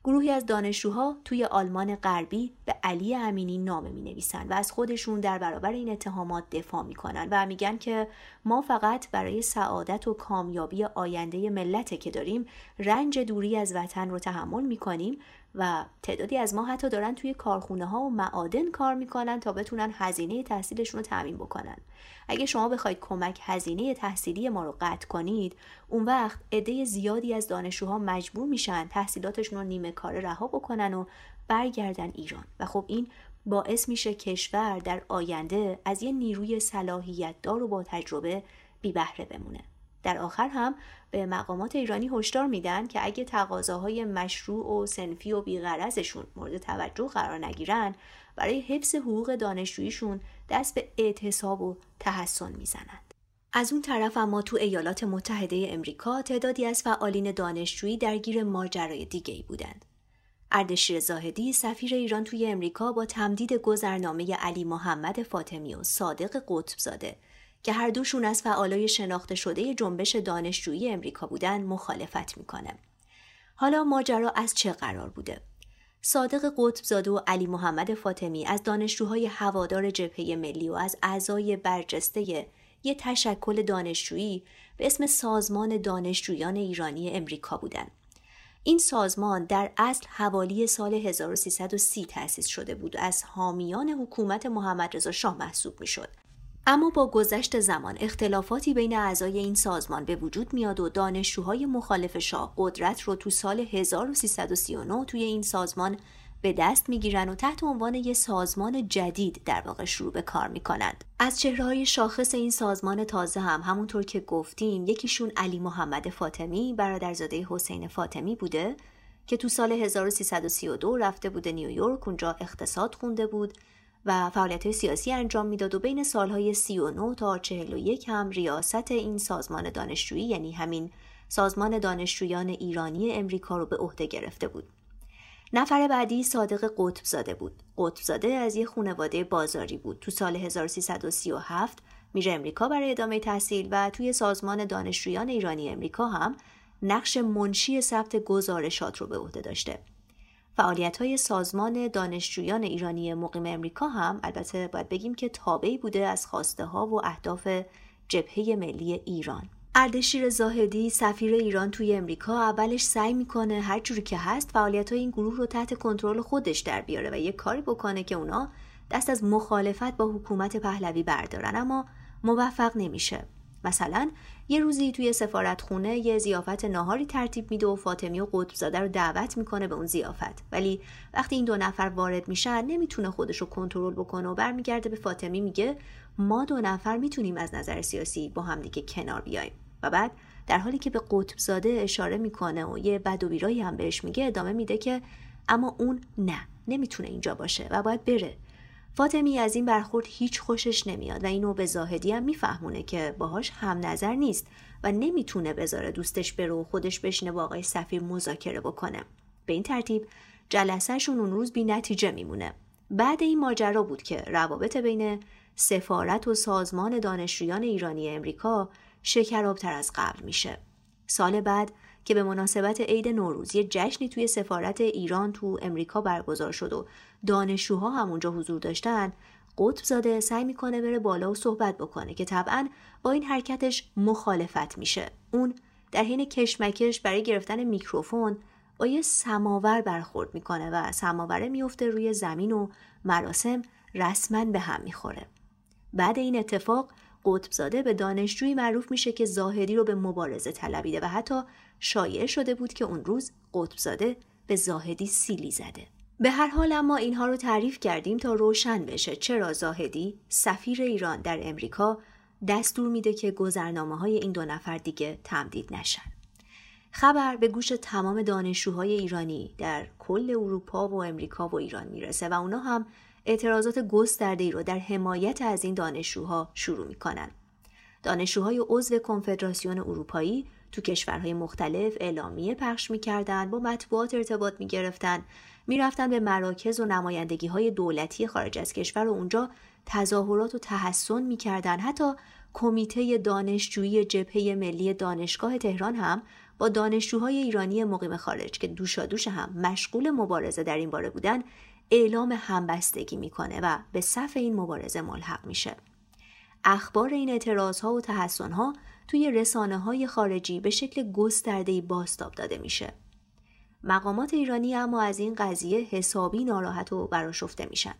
گروهی از دانشجوها توی آلمان غربی به علی امینی نامه می نویسن و از خودشون در برابر این اتهامات دفاع می کنن و میگن که ما فقط برای سعادت و کامیابی آینده ملت که داریم رنج دوری از وطن رو تحمل می کنیم و تعدادی از ما حتی دارن توی کارخونه ها و معادن کار می‌کنن تا بتونن هزینه تحصیلشون رو تعمین بکنن. اگه شما بخواید کمک هزینه تحصیلی ما رو قطع کنید اون وقت عده زیادی از دانشجوها مجبور میشن تحصیلاتشون رو نیمه کاره رها بکنن و برگردن ایران. و خب این باعث میشه کشور در آینده از یه نیروی صلاحیت دار و با تجربه بی بهره بمونه. در آخر هم به مقامات ایرانی هشدار میدن که اگه تقاضاهای مشروع و سنفی و بیغرزشون مورد توجه قرار نگیرن برای حفظ حقوق دانشجوییشون دست به اعتصاب و تحسن می‌زنند. از اون طرف اما تو ایالات متحده امریکا تعدادی از فعالین دانشجویی درگیر ماجرای دیگه ای بودند. اردشیر زاهدی سفیر ایران توی امریکا با تمدید گذرنامه علی محمد فاطمی و صادق قطبزاده که هر دوشون از فعالای شناخته شده جنبش دانشجویی امریکا بودن مخالفت می‌کنه. حالا ماجرا از چه قرار بوده؟ صادق قطبزاده و علی محمد فاطمی از دانشجوهای هوادار جبهه ملی و از اعضای برجسته یه تشکل دانشجویی به اسم سازمان دانشجویان ایرانی امریکا بودند. این سازمان در اصل حوالی سال 1330 تأسیس شده بود و از حامیان حکومت محمد رضا شاه محسوب می شد. اما با گذشت زمان اختلافاتی بین اعضای این سازمان به وجود میاد و دانشجوهای مخالف شاه قدرت رو تو سال 1339 توی این سازمان به دست می‌گیرن و تحت عنوان یک سازمان جدید در واقع شروع به کار می‌کنند. از چهرههای شاخص این سازمان تازه هم همونطور که گفتیم یکیشون علی محمد فاطمی برادرزاده حسین فاطمی بوده که تو سال 1332 رفته بوده نیویورک اونجا اقتصاد خونده بود. و فعالیت سیاسی انجام می‌داد و بین سالهای 39 تا 41 هم ریاست این سازمان دانشجویی یعنی همین سازمان دانشجویان ایرانی امریکا رو به عهده گرفته بود. نفر بعدی صادق قطبزاده بود. قطبزاده از یه خانواده بازاری بود. تو سال 1337 میره امریکا برای ادامه تحصیل و توی سازمان دانشجویان ایرانی امریکا هم نقش منشی ثبت گزارشات رو به عهده داشته. فعالیت های سازمان دانشجویان ایرانی مقیم امریکا هم البته باید بگیم که تابعی بوده از خواسته ها و اهداف جبهه ملی ایران. اردشیر زاهدی سفیر ایران توی امریکا اولش سعی می‌کنه هر جوری که هست فعالیت های این گروه رو تحت کنترل خودش در بیاره و یه کاری بکنه که اونا دست از مخالفت با حکومت پهلوی بردارن اما موفق نمیشه. مثلا یه روزی توی سفارت خونه یه زیافت ناهاری ترتیب میده و فاطمی و قطبزاده رو دعوت می‌کنه به اون زیافت ولی وقتی این دو نفر وارد میشن نمی‌تونه خودش رو کنترل بکنه و برمیگرده به فاطمی میگه ما دو نفر می‌تونیم از نظر سیاسی با هم دیگه کنار بیایم. و بعد در حالی که به قطبزاده اشاره می‌کنه و یه بد و بیرایی هم بهش میگه ادامه میده که اما اون نه نمی‌تونه اینجا باشه و باید بره. فاطمی از این برخورد هیچ خوشش نمیاد و اینو به زاهدی هم میفهمونه که باهاش هم نظر نیست و نمی‌تونه بذاره دوستش برو و خودش بشینه با آقای سفیر مذاکره بکنه. به این ترتیب جلسهشون اون روز بی نتیجه میمونه. بعد این ماجرا بود که روابط بین سفارت و سازمان دانشجویان ایرانی امریکا شکرابتر از قبل میشه. سال بعد که به مناسبت عید نوروز یه جشنی توی سفارت ایران تو امریکا برگزار شد و دانشجوها هم اونجا حضور داشتن. قطب زاده سعی می‌کنه بره بالا و صحبت بکنه که طبعا با این حرکتش مخالفت میشه. اون در حین کشمکش برای گرفتن میکروفون با یه سماور برخورد می‌کنه و سماوره میفته روی زمین و مراسم رسما به هم می‌خوره. بعد این اتفاق قطبزاده به دانشجویی معروف میشه که زاهدی رو به مبارزه طلبیده و حتی شایع شده بود که اون روز قطبزاده به زاهدی سیلی زده به هر حال اما اینها رو تعریف کردیم تا روشن بشه چرا زاهدی سفیر ایران در امریکا دستور میده که گذرنامه های این دو نفر دیگه تمدید نشن خبر به گوش تمام دانشجوهای ایرانی در کل اروپا و امریکا و ایران می‌رسه و اونا هم اعتراضات گسترده ای رو در حمایت از این دانشجوها شروع می‌کنن. دانشجوهای عضو کنفدراسیون اروپایی تو کشورهای مختلف اعلامیه پخش می‌کردند با مطبوعات ارتباط می‌گرفتند می‌رفتن به مراکز و نمایندگی های دولتی خارج از کشور و اونجا تظاهرات و تحسن می‌کردن حتی کمیته دانشجویی جبهه ملی دانشگاه تهران هم با دانشجوهای ایرانی مقیم خارج که دوشادوش هم مشغول مبارزه در این باره بودن اعلام همبستگی می‌کنه و به صف این مبارزه ملحق میشه. اخبار این اعتراض ها و تحسن ها توی رسانه های خارجی به شکل گسترده باستاب داده میشه. مقامات ایرانی اما از این قضیه حسابی ناراحت و براشفته میشن.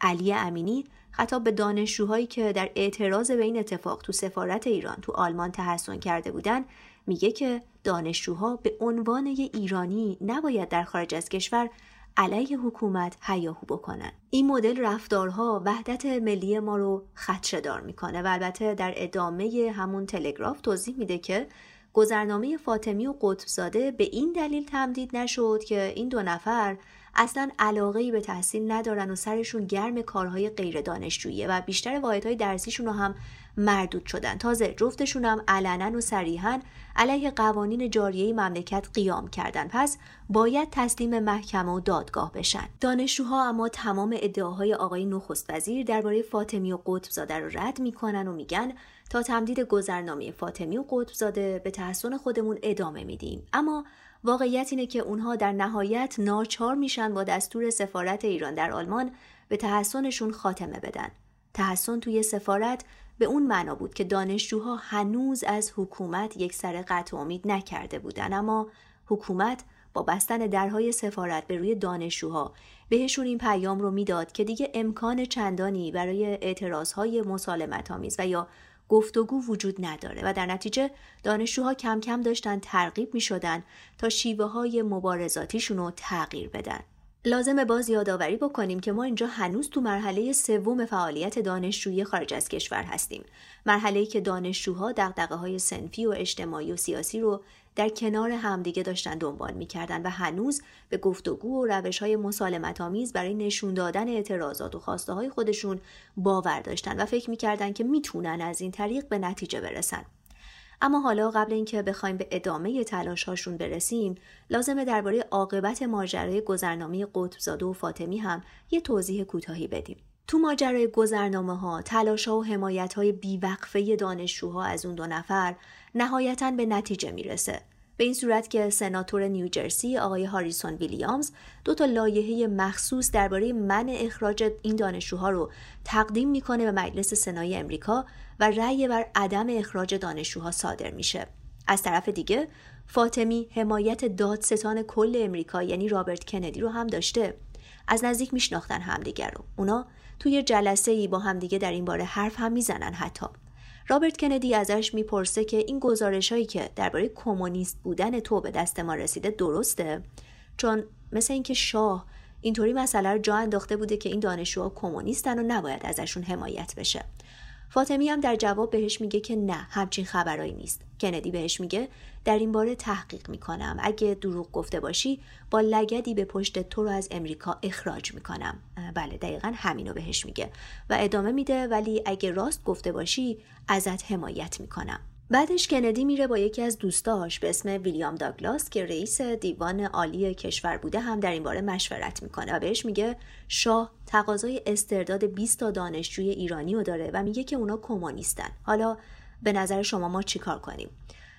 علی امینی خطاب به دانشجوهایی که در اعتراض به این اتفاق تو سفارت ایران تو آلمان تحسن کرده بودن میگه که دانشجوها به عنوان ایرانی نباید در خارج از کشور علیه حکومت هیاهو بکنن. این مدل رفتارها وحدت ملی ما رو خدشدار می‌کنه و البته در ادامه همون تلگراف توضیح میده که گذرنامه فاطمی و قطبزاده به این دلیل تمدید نشد که این دو نفر اصلا علاقه به تحصیل ندارن و سرشون گرم کارهای غیر دانشجویی و بیشتر واحدهای درسیشون رو هم مردود شدن. تازه جفتشون هم علنا و صریحا علیه قوانین جاریه مملکت قیام کردن. پس باید تسلیم محکمه و دادگاه بشن. دانشجوها اما تمام ادعاهای آقای نخست وزیر درباره فاطمی و قطبزاده رو رد می‌کنن و میگن تا تمدید گذرنامه فاطمی و قطبزاده به تحسن خودمون ادامه میدیم. اما واقعیت اینه که اونها در نهایت ناچار میشن با دستور سفارت ایران در آلمان به تحسنشون خاتمه بدن. تحسن توی سفارت به اون معنا بود که دانشجوها هنوز از حکومت یک سر قطع امید نکرده بودن اما حکومت با بستن درهای سفارت به روی دانشجوها بهشون این پیام رو می‌داد که دیگه امکان چندانی برای اعتراضهای مسالمت آمیز و یا گفتگو وجود نداره و در نتیجه دانشجوها کم کم داشتن ترغیب می شدن تا شیوه های مبارزاتیشون رو تغییر بدن. لازم باز یادآوری بکنیم که ما اینجا هنوز تو مرحله سوم فعالیت دانشجویی خارج از کشور هستیم. مرحله‌ای که دانشجوها دغدغه های سنفی و اجتماعی و سیاسی رو در کنار همدیگه داشتن دنبال می‌کردن و هنوز به گفتگو و روش های مسالمت آمیز برای نشون دادن اعتراضات و خواسته های خودشون باور داشتن و فکر می‌کردن که می‌تونن از این طریق به نتیجه برسن. اما حالا قبل اینکه بخوایم به ادامه تلاش هاشون برسیم لازمه درباره عاقبت ماجرای گذرنامه قطبزاده و فاطمی هم یه توضیح کوتاهی بدیم. تو ماجرای گذرنامه ها تلاش ها و حمایت های بیوقفه دانشجوها از اون دو نفر نهایتا به نتیجه می‌رسه. به این صورت که سناتور نیوجرسی آقای هاریسون ویلیامز دو تا لایحه مخصوص درباره منع اخراج این دانشجوها رو تقدیم می‌کنه به مجلس سنای امریکا و رأی بر عدم اخراج دانشجوها صادر میشه. از طرف دیگه فاطمی حمایت دادستان کل امریکا یعنی رابرت کندی رو هم داشته. از نزدیک میشناختن همدیگر رو. اونا توی جلسه ای با همدیگه در این باره حرف هم می‌زنن حتی. رابرت کندی ازش می‌پرسه که این گزارش هایی که درباره کمونیست بودن تو به دست ما رسیده درسته؟ چون مثل اینکه شاه اینطوری مسئله رو جا انداخته بوده که این دانشجوها کمونیستن و نباید ازشون حمایت بشه. فاطمی هم در جواب بهش میگه که نه همچین خبرایی نیست. کندی بهش میگه در این باره تحقیق می‌کنم. اگه دروغ گفته باشی با لگدی به پشت تو رو از امریکا اخراج می‌کنم. بله دقیقا همینو بهش میگه و ادامه میده. ولی اگه راست گفته باشی ازت حمایت می‌کنم. بعدش کندی میره با یکی از دوستاش به اسم ویلیام داگلاس که رئیس دیوان عالی کشور بوده هم در این باره مشورت می‌کنه و بهش میگه شاه تقاضای استرداد 20 تا دانشجوی ایرانی رو داره و میگه که اونا کمونیستن. حالا به نظر شما ما چیکار کنیم؟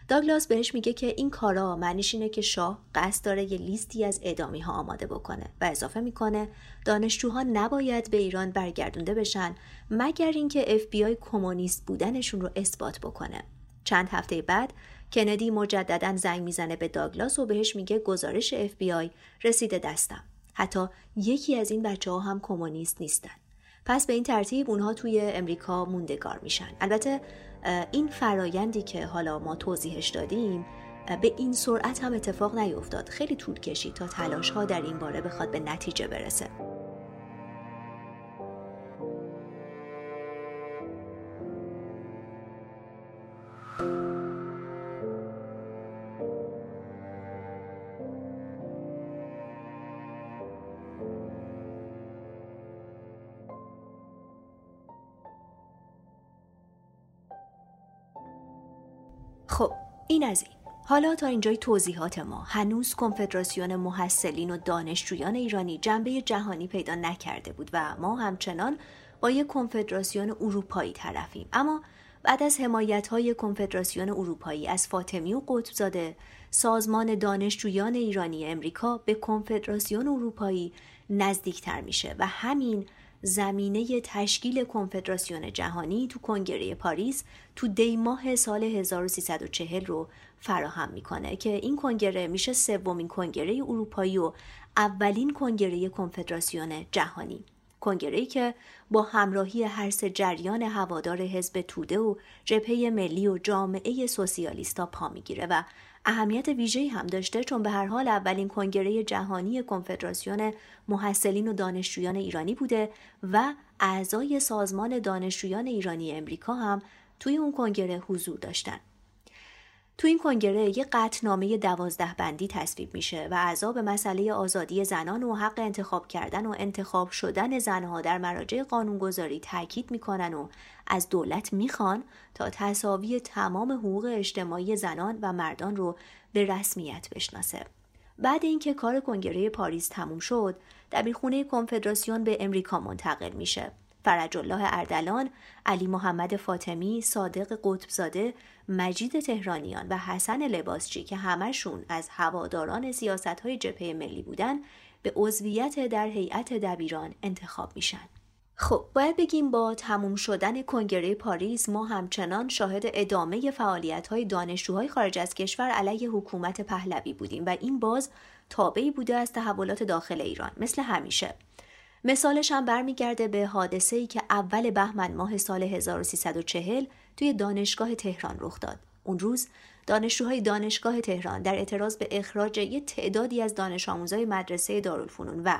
داگلاس بهش میگه که این کارا معنیش اینه که شاه قصد داره یه لیستی از اعدامی ها آماده بکنه و اضافه می‌کنه دانشجوها نباید به ایران برگردونده بشن مگر اینکه اف بی آی کمونیست بودنشون رو اثبات بکنه. چند هفته بعد کندی مجددا زنگ می‌زنه به داگلاس و بهش میگه گزارش اف بی آی رسیده دستم. حتی یکی از این بچه ها هم کمونیست نیستن. پس به این ترتیب اونها توی امریکا موندگار میشن. البته این فرایندی که حالا ما توضیحش دادیم به این سرعت هم اتفاق نیفتاد. خیلی طول کشید تا تلاش ها در این باره بخواد به نتیجه برسه. حالا تا اینجای توضیحات ما هنوز کنفدراسیون محصلین و دانشجویان ایرانی جنبه جهانی پیدا نکرده بود و ما همچنان با یک کنفدراسیون اروپایی طرفیم. اما بعد از حمایت های کنفدراسیون اروپایی از فاطمی و قطبزاده سازمان دانشجویان ایرانی امریکا به کنفدراسیون اروپایی نزدیکتر میشه و همین زمینه تشکیل کنفدراسیون جهانی تو کنگره پاریس تو دی ماه سال 1340 رو فراهم می‌کنه که این کنگره میشه سومین کنگره اروپایی و اولین کنگره کنفدراسیون جهانی کنگره که با همراهی هر سه جریان هوادار حزب توده و جبهه ملی و جامعه سوسیالیستا پا می‌گیره و اهمیت ویژه‌ای هم داشته چون به هر حال اولین کنگره جهانی کنفدراسیون محصلین و دانشجویان ایرانی بوده و اعضای سازمان دانشجویان ایرانی امریکا هم توی اون کنگره حضور داشتن. تو این کنگره یه قطنامه دوازده بندی تصویب میشه و اعضا به مسئله آزادی زنان و حق انتخاب کردن و انتخاب شدن زنها در مراجع قانونگذاری تاکید می‌کنن و از دولت می‌خوان تا تصاوی تمام حقوق اجتماعی زنان و مردان رو به رسمیت بشناسه. بعد اینکه کار کنگره پاریس تموم شد، دبیرخونه کنفدراسیون به امریکا منتقل میشه فرج الله اردلان، علی محمد فاطمی، صادق قطبزاده، مجید تهرانیان و حسن لباسچی که همشون از هواداران سیاست های جبهه ملی بودن به عضویت در هیئت دبیران انتخاب میشن. خب باید بگیم با تموم شدن کنگره پاریس ما همچنان شاهد ادامه فعالیت های دانشجوهای خارج از کشور علیه حکومت پهلوی بودیم و این باز تابعی بوده از تحولات داخل ایران مثل همیشه مثالش هم برمیگرده به حادثه ای که اول بهمن ماه سال 1340 توی دانشگاه تهران رخ داد. اون روز دانشجوهای دانشگاه تهران در اعتراض به اخراج یه تعدادی از دانش آموزای مدرسه دارالفنون و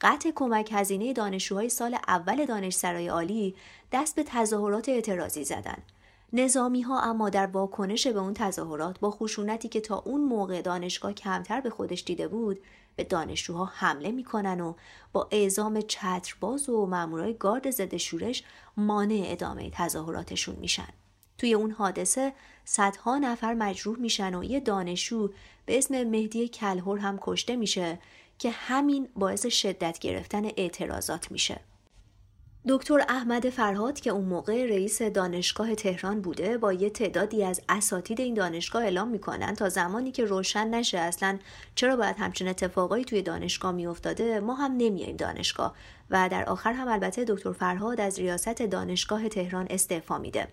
قطع کمک هزینه دانشجوهای سال اول دانشسرای عالی دست به تظاهرات اعتراضی زدند. نظامی ها اما در واکنش به اون تظاهرات با خشونتی که تا اون موقع دانشگاه کمتر به خودش دیده بود به دانشجوها حمله می‌کنن و با اعزام چترباز و مامورای گارد ضد شورش مانع ادامه تظاهراتشون میشن. توی اون حادثه صدها نفر مجروح میشن و یه دانشجو به اسم مهدی کلهور هم کشته میشه که همین باعث شدت گرفتن اعتراضات میشه. دکتر احمد فرهاد که اون موقع رئیس دانشگاه تهران بوده با یه تعدادی از اساتید این دانشگاه اعلام می‌کنن تا زمانی که روشن نشه اصلا چرا باید همچین اتفاقایی توی دانشگاه میافتاده ما هم نمیایم دانشگاه. و در آخر هم البته دکتر فرهاد از ریاست دانشگاه تهران استعفا میده.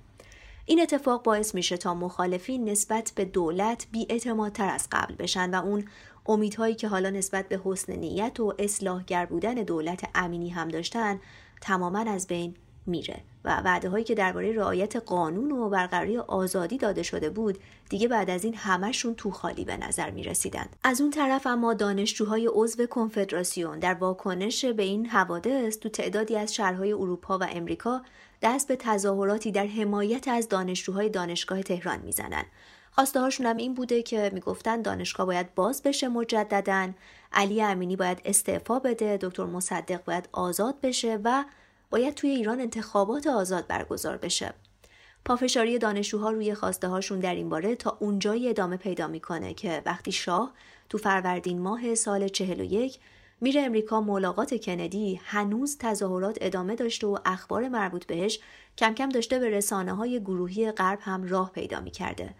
این اتفاق باعث میشه تا مخالفین نسبت به دولت بیاعتمادتر از قبل بشن و اون امیدهایی که حالا نسبت به حسن نیت و اصلاحگر بودن دولت امینی هم داشتن تماما از بین میره و وعده هایی که درباره رعایت قانون و برقراری آزادی داده شده بود دیگه بعد از این همشون تو خالی به نظر می رسیدن. از اون طرف اما دانشجوهای عضو کنفدراسیون در واکنش به این حوادث تو تعدادی از شهرهای اروپا و امریکا دست به تظاهراتی در حمایت از دانشجوهای دانشگاه تهران می‌زنن خواسته هاشون هم این بوده که می‌گفتن دانشگاه باید باز بشه مجددا علی امینی باید استعفا بده دکتر مصدق باید آزاد بشه و باید توی ایران انتخابات آزاد برگزار بشه پافشاری دانشجوها روی خواسته هاشون در این باره تا اونجایی ادامه پیدا می‌کنه که وقتی شاه تو فروردین ماه سال 41 میره امریکا ملاقات کندی هنوز تظاهرات ادامه داشته و اخبار مربوط بهش کم کم داشته به رسانه های گروهی غرب هم راه پیدا می‌کرده.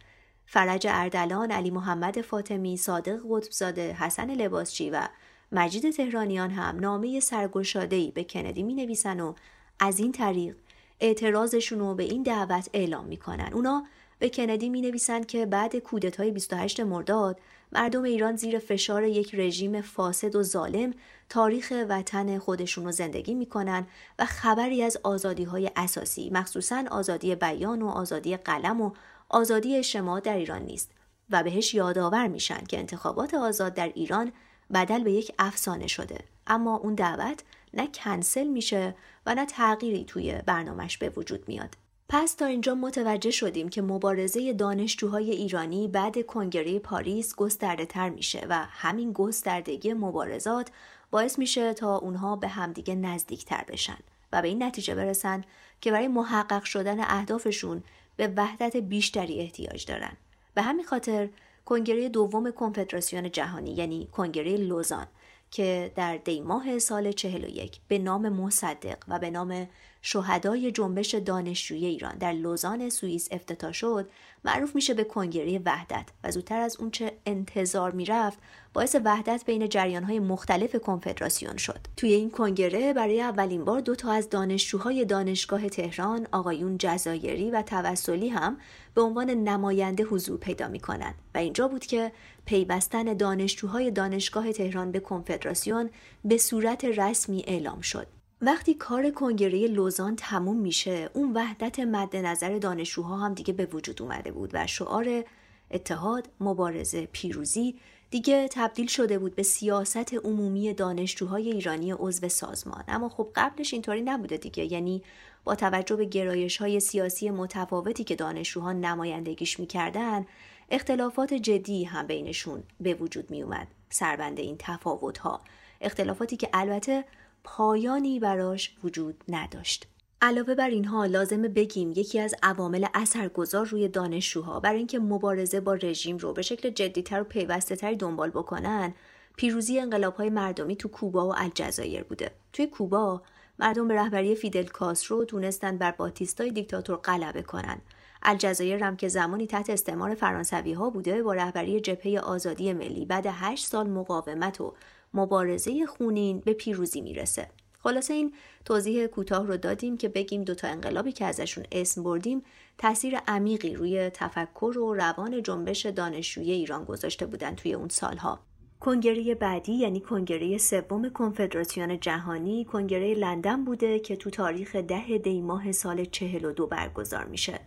فرج اردلان، علی محمد فاطمی، صادق قطبزاده، حسن لباسچی و مجید تهرانیان هم نامه سرگشاده‌ای به کندی می نویسن و از این طریق اعتراضشون رو به این دعوت اعلام می‌کنن. اونا به کندی می نویسند که بعد کودتای 28 مرداد مردم ایران زیر فشار یک رژیم فاسد و ظالم تاریخ وطن خودشون رو زندگی می‌کنن و خبری از آزادی های اساسی مخصوصا آزادی بیان و آزادی قلم و آزادی اجتماع در ایران نیست و بهش یادآور میشن که انتخابات آزاد در ایران بدل به یک افسانه شده. اما اون دعوت نه کنسل میشه و نه تغییری توی برنامهش به وجود میاد. پس تا اینجا متوجه شدیم که مبارزه دانشجوهای ایرانی بعد کنگره پاریس گسترده تر میشه و همین گستردگی مبارزات باعث میشه تا اونها به همدیگه نزدیک تر بشن و به این نتیجه برسن که برای محقق شدن اهدافشون به وحدت بیشتری احتیاج دارن. به همین خاطر کنگره دوم کنفدراسیون جهانی یعنی کنگره لوزان که در دیماه سال 41 به نام مصدق و به نام شهدای جنبش دانشجویی ایران در لوزان سوئیس افتتاح شد معروف میشه به کنگره وحدت و زودتر از اونچه انتظار می‌رفت باعث وحدت بین جریانهای مختلف کنفدراسیون شد. توی این کنگره برای اولین بار دو تا از دانشجوهای دانشگاه تهران آقایون جزایری و توسلی هم به عنوان نماینده حضور پیدا می‌کنند و اینجا بود که پیوستن دانشجوهای دانشگاه تهران به کنفدراسیون به صورت رسمی اعلام شد. وقتی کار کنگره لوزان تموم میشه اون وحدت مد نظر دانشجوها هم دیگه به وجود اومده بود و شعار اتحاد مبارزه پیروزی دیگه تبدیل شده بود به سیاست عمومی دانشجوهای ایرانی عضو سازمان. اما خب قبلش اینطوری نبوده دیگه. یعنی با توجه به گرایش های سیاسی متفاوتی که دانشجوها نمایندگیش می‌کردن اختلافات جدی هم بینشون به وجود می اومد سربند این تفاوت ها اختلافاتی که البته پایانی براش وجود نداشت. علاوه بر اینها لازمه بگیم یکی از عوامل اثرگذار روی دانشجوها برای اینکه مبارزه با رژیم رو به شکل جدیتر و پیوسته تری دنبال بکنن پیروزی انقلاب های مردمی تو کوبا و الجزایر بوده. توی کوبا مردم به رهبری فیدل کاسترو تونستن بر باتیستای دیکتاتور غلبه کنن. الجزایر هم که زمانی تحت استعمار فرانسوی ها بوده با رهبری جبهه آزادی ملی بعد هشت سال مقاومت و مبارزه خونین به پیروزی می‌رسه. خلاصه این توضیح کوتاه رو دادیم که بگیم دوتا انقلابی که ازشون اسم بردیم تاثیر عمیقی روی تفکر و روان جنبش دانشجویی ایران گذاشته بودن توی اون سالها. کنگره بعدی یعنی کنگره سوم کنفدراسیون جهانی کنگره لندن بوده که تو تاریخ ده دی ماه سال 42 برگزار میشه.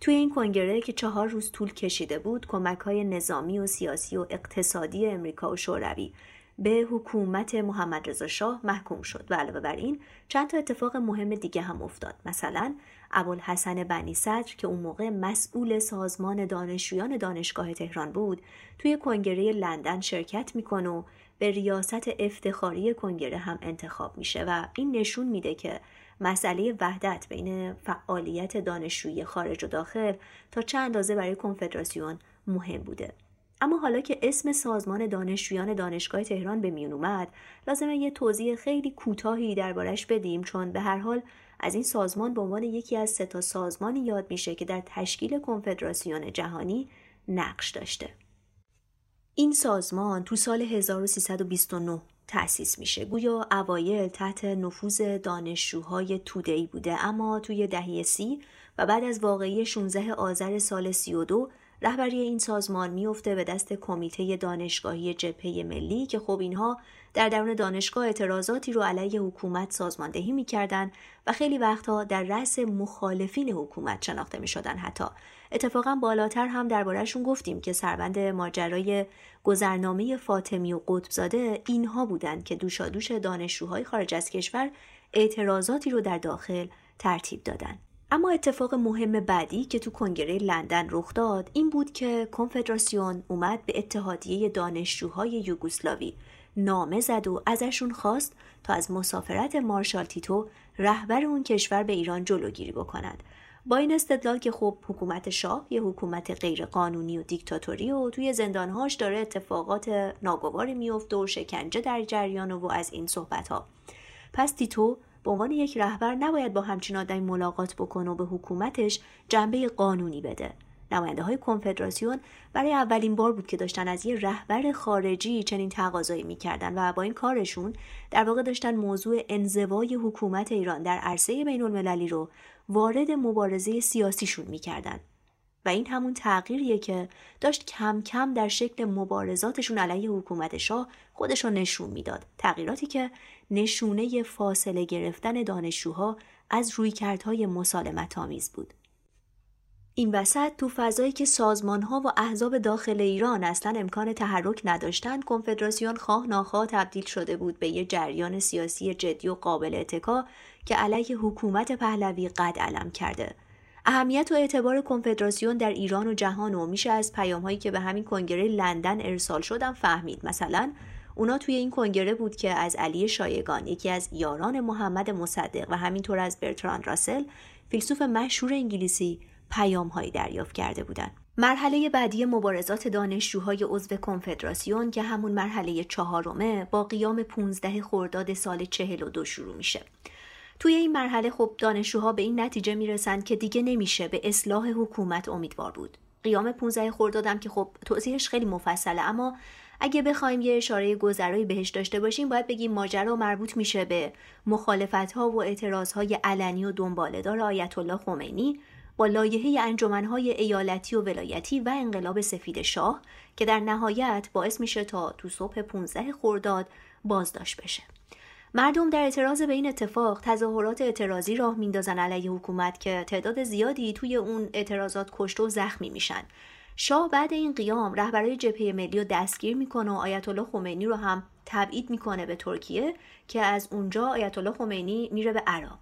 توی این کنگره که چهار روز طول کشیده بود کمک های نظامی و سیاسی و اقتصادی امریکا و شوروی به حکومت محمد رضا شاه محکوم شد و علاوه بر این چند تا اتفاق مهم دیگه هم افتاد. مثلا ابوالحسن بنی صدر که اون موقع مسئول سازمان دانشجویان دانشگاه تهران بود توی کنگره لندن شرکت می‌کنه و به ریاست افتخاری کنگره هم انتخاب میشه و این نشون میده که مسئله وحدت بین فعالیت دانشجویی خارج و داخل تا چند اندازه برای کنفدراسیون مهم بوده. اما حالا که اسم سازمان دانشجویان دانشگاه تهران به میون اومد لازمه یه توضیح خیلی کوتاهی دربارش بدیم چون به هر حال از این سازمان به عنوان یکی از سه تا سازمانی یاد میشه که در تشکیل کنفدراسیون جهانی نقش داشته. این سازمان تو سال 1329 تأسیس میشه. گویا اوایل تحت نفوذ دانشجوهای توده‌ای بوده اما توی دهه سی و بعد از واقعی 16 آذر سال 32 رهبری این سازمان میفته به دست کمیته دانشگاهی جبهه ملی که خب اینها در درون دانشگاه اعتراضاتی رو علیه حکومت سازماندهی می‌کردند و خیلی وقتها در رأس مخالفین حکومت شناخته می شدن حتی. اتفاقا بالاتر هم دربارهشون گفتیم که سربند ماجرای گذرنامه فاطمی و قطبزاده اینها بودند که دوشادوش دانشجوهای خارج از کشور اعتراضاتی رو در داخل ترتیب دادن. اما اتفاق مهم بعدی که تو کنگره لندن رخ داد این بود که کنفدراسیون اومد به اتحادیه دانشجوهای یوگسلاوی نامه زد و ازشون خواست تا از مسافرت مارشال تیتو رهبر اون کشور به ایران جلوگیری بکنند. با این استدلال که خب حکومت شاه یه حکومت غیر قانونی و دیکتاتوری و توی زندانهاش داره اتفاقات ناگواری میفته و شکنجه در جریان و از این صحبت ها پس تیتو به عنوان یک رهبر نباید با همچین آدمی ملاقات بکنه و به حکومتش جنبه قانونی بده. نماینده های کنفدراسیون برای اولین بار بود که داشتن از یه رهبر خارجی چنین تقاضایی می‌کردن و با این کارشون در واقع داشتن موضوع انزوای حکومت ایران در عرصه بین المللی رو وارد مبارزه سیاسیشون می‌کردن. و این همون تغییریه که داشت کم کم در شکل مبارزاتشون علیه حکومت شاه خودشون نشون می‌داد. تغییراتی که نشونه فاصله گرفتن دانشجوها از رویکردهای مسالمت آمیز بود. این وسط تو فضایی که سازمان ها و احزاب داخل ایران اصلا امکان تحرک نداشتند کنفدراسیون خواه ناخواه تبدیل شده بود به یه جریان سیاسی جدی و قابل اتکا که علیه حکومت پهلوی قد علم کرده. اهمیت و اعتبار کنفدراسیون در ایران و جهان و میشه از پیام هایی که به همین کنگره لندن ارسال شدن فهمید. مثلا اونا توی این کنگره بود که از علی شایگان یکی از یاران محمد مصدق و همینطور از برتراند راسل فیلسوف مشهور انگلیسی پیام هایی دریافت کرده بودند. مرحله بعدی مبارزات دانشجوهای عضو کنفدراسیون که همون مرحله چهارمه با قیام 15 خرداد سال 42 شروع میشه. توی این مرحله خب دانشجوها به این نتیجه می‌رسند که دیگه نمیشه به اصلاح حکومت امیدوار بود. قیام 15 خردادم که خب توضیحش خیلی مفصله اما اگه بخوایم یه اشاره گذرایی بهش داشته باشیم باید بگیم ماجرا مربوط میشه به مخالفت ها و اعتراض های علنی و دنبالهدار آیت الله خمینی با لایحه انجمنهای ایالتی و ولایتی و انقلاب سفید شاه که در نهایت باعث میشه تا تو صبح 15 خرداد بازداشت بشه. مردم در اعتراض به این اتفاق تظاهرات اعتراضی راه میندازن علیه حکومت که تعداد زیادی توی اون اعتراضات کشته و زخمی میشن. شاه بعد این قیام رهبرای جبهه ملی رو دستگیر می‌کنه و آیت الله خمینی رو هم تبعید می‌کنه به ترکیه که از اونجا آیت الله خمینی میره به عراق.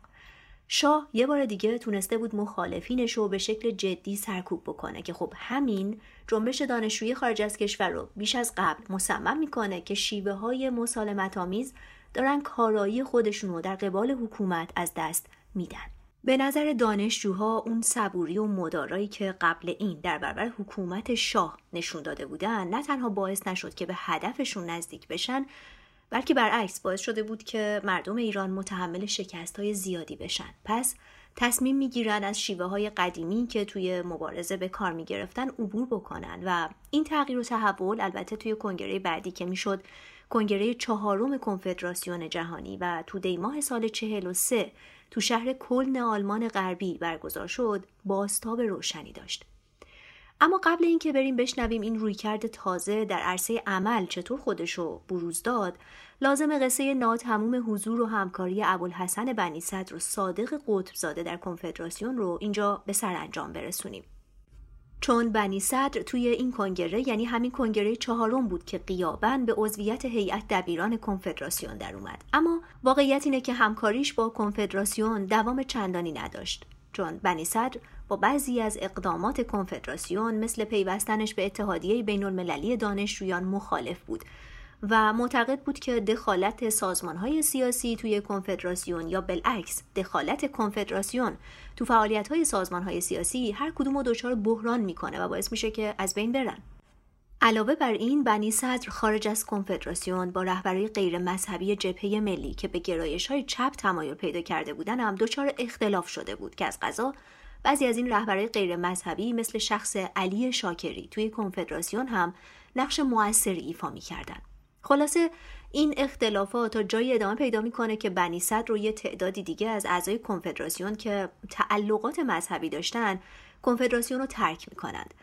شاه یه بار دیگه تونسته بود مخالفینش رو به شکل جدی سرکوب بکنه که خب همین جنبش دانشجویی خارج از کشور رو بیش از قبل مصمم می‌کنه که شیوه های مسالمت آمیز دارن کارایی خودشون رو در قبال حکومت از دست میدن. به نظر دانشجوها اون صبوری و مدارایی که قبل این در برابر حکومت شاه نشون داده بودن نه تنها باعث نشد که به هدفشون نزدیک بشن بلکه برعکس باعث شده بود که مردم ایران متحمل شکست های زیادی بشن. پس تصمیم می‌گیرن از شیوه های قدیمی که توی مبارزه به کار می‌گرفتن عبور بکنن و این تغییر و تحول البته توی کنگره بعدی که می‌شد کنگره چهارم کنفدراسیون جهانی و تو دیماه سال 43 تو شهر کلن آلمان غربی برگزار شد باستاب روشنی داشت. اما قبل اینکه بریم بشنویم این رویکرد تازه در عرصه عمل چطور خودشو بروز داد لازم قصه ناتموم حضور و همکاری ابوالحسن بنی صدر و صادق قطب زاده در کنفدراسیون رو اینجا به سرانجام برسونیم. چون بنی صدر توی این کنگره یعنی همین کنگره چهارم بود که قیابن به عضویت هیئت دبیران کنفدراسیون در اومد. اما واقعیت اینه که همکاریش با کنفدراسیون دوام چندانی نداشت. چون بنی صدر با بعضی از اقدامات کنفدراسیون مثل پیوستنش به اتحادیه بین المللی دانشجویان مخالف بود. و معتقد بود که دخالت سازمان های سیاسی توی کنفدراسیون یا بالعکس دخالت کنفدراسیون تو فعالیت های سازمان های سیاسی هر کدوم رو دچار بحران می‌کنه و باعث میشه که از بین برن. علاوه بر این بنی صدر خارج از کنفدراسیون با رهبری غیر مذهبی جبهه ملی که به گرایش های چپ تمایل پیدا کرده بودن هم دچار اختلاف شده بود که از قضا بعضی از این رهبرهای غیر مذهبی مثل شخص علی شاکری توی کنفدراسیون هم نقش موثری ایفا می‌کردن. خلاصه این اختلافات تا جایی ادامه پیدا می‌کنه که بنی صدر رو یه تعدادی دیگه از اعضای کنفدراسیون که تعلقات مذهبی داشتن کنفدراسیون رو ترک می‌کنند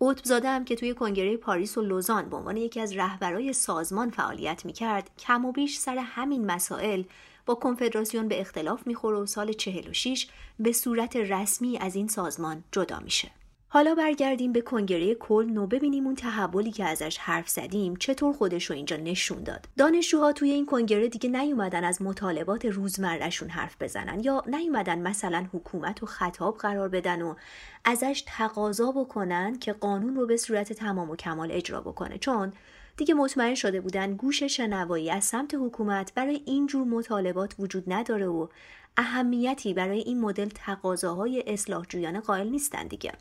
قطب زاده هم که توی کنگره پاریس و لوزان به عنوان یکی از رهبرای سازمان فعالیت می‌کرد کم و بیش سر همین مسائل با کنفدراسیون به اختلاف می‌خوره و سال 46 به صورت رسمی از این سازمان جدا میشه. حالا برگردیم به کنگره کلن و ببینیم اون تحولی که ازش حرف زدیم چطور خودش رو اینجا نشون داد. دانشجوها توی این کنگره دیگه نیومدن از مطالبات روزمرهشون حرف بزنن یا نیومدن مثلا حکومت و خطاب قرار بدن و ازش تقاضا بکنن که قانون رو به صورت تمام و کمال اجرا بکنه چون دیگه مطمئن شده بودن گوش شنوایی از سمت حکومت برای اینجور مطالبات وجود نداره و اهمیتی برای این مدل تقاضاهای اصلاح جویانه قائل نیستن دیگه.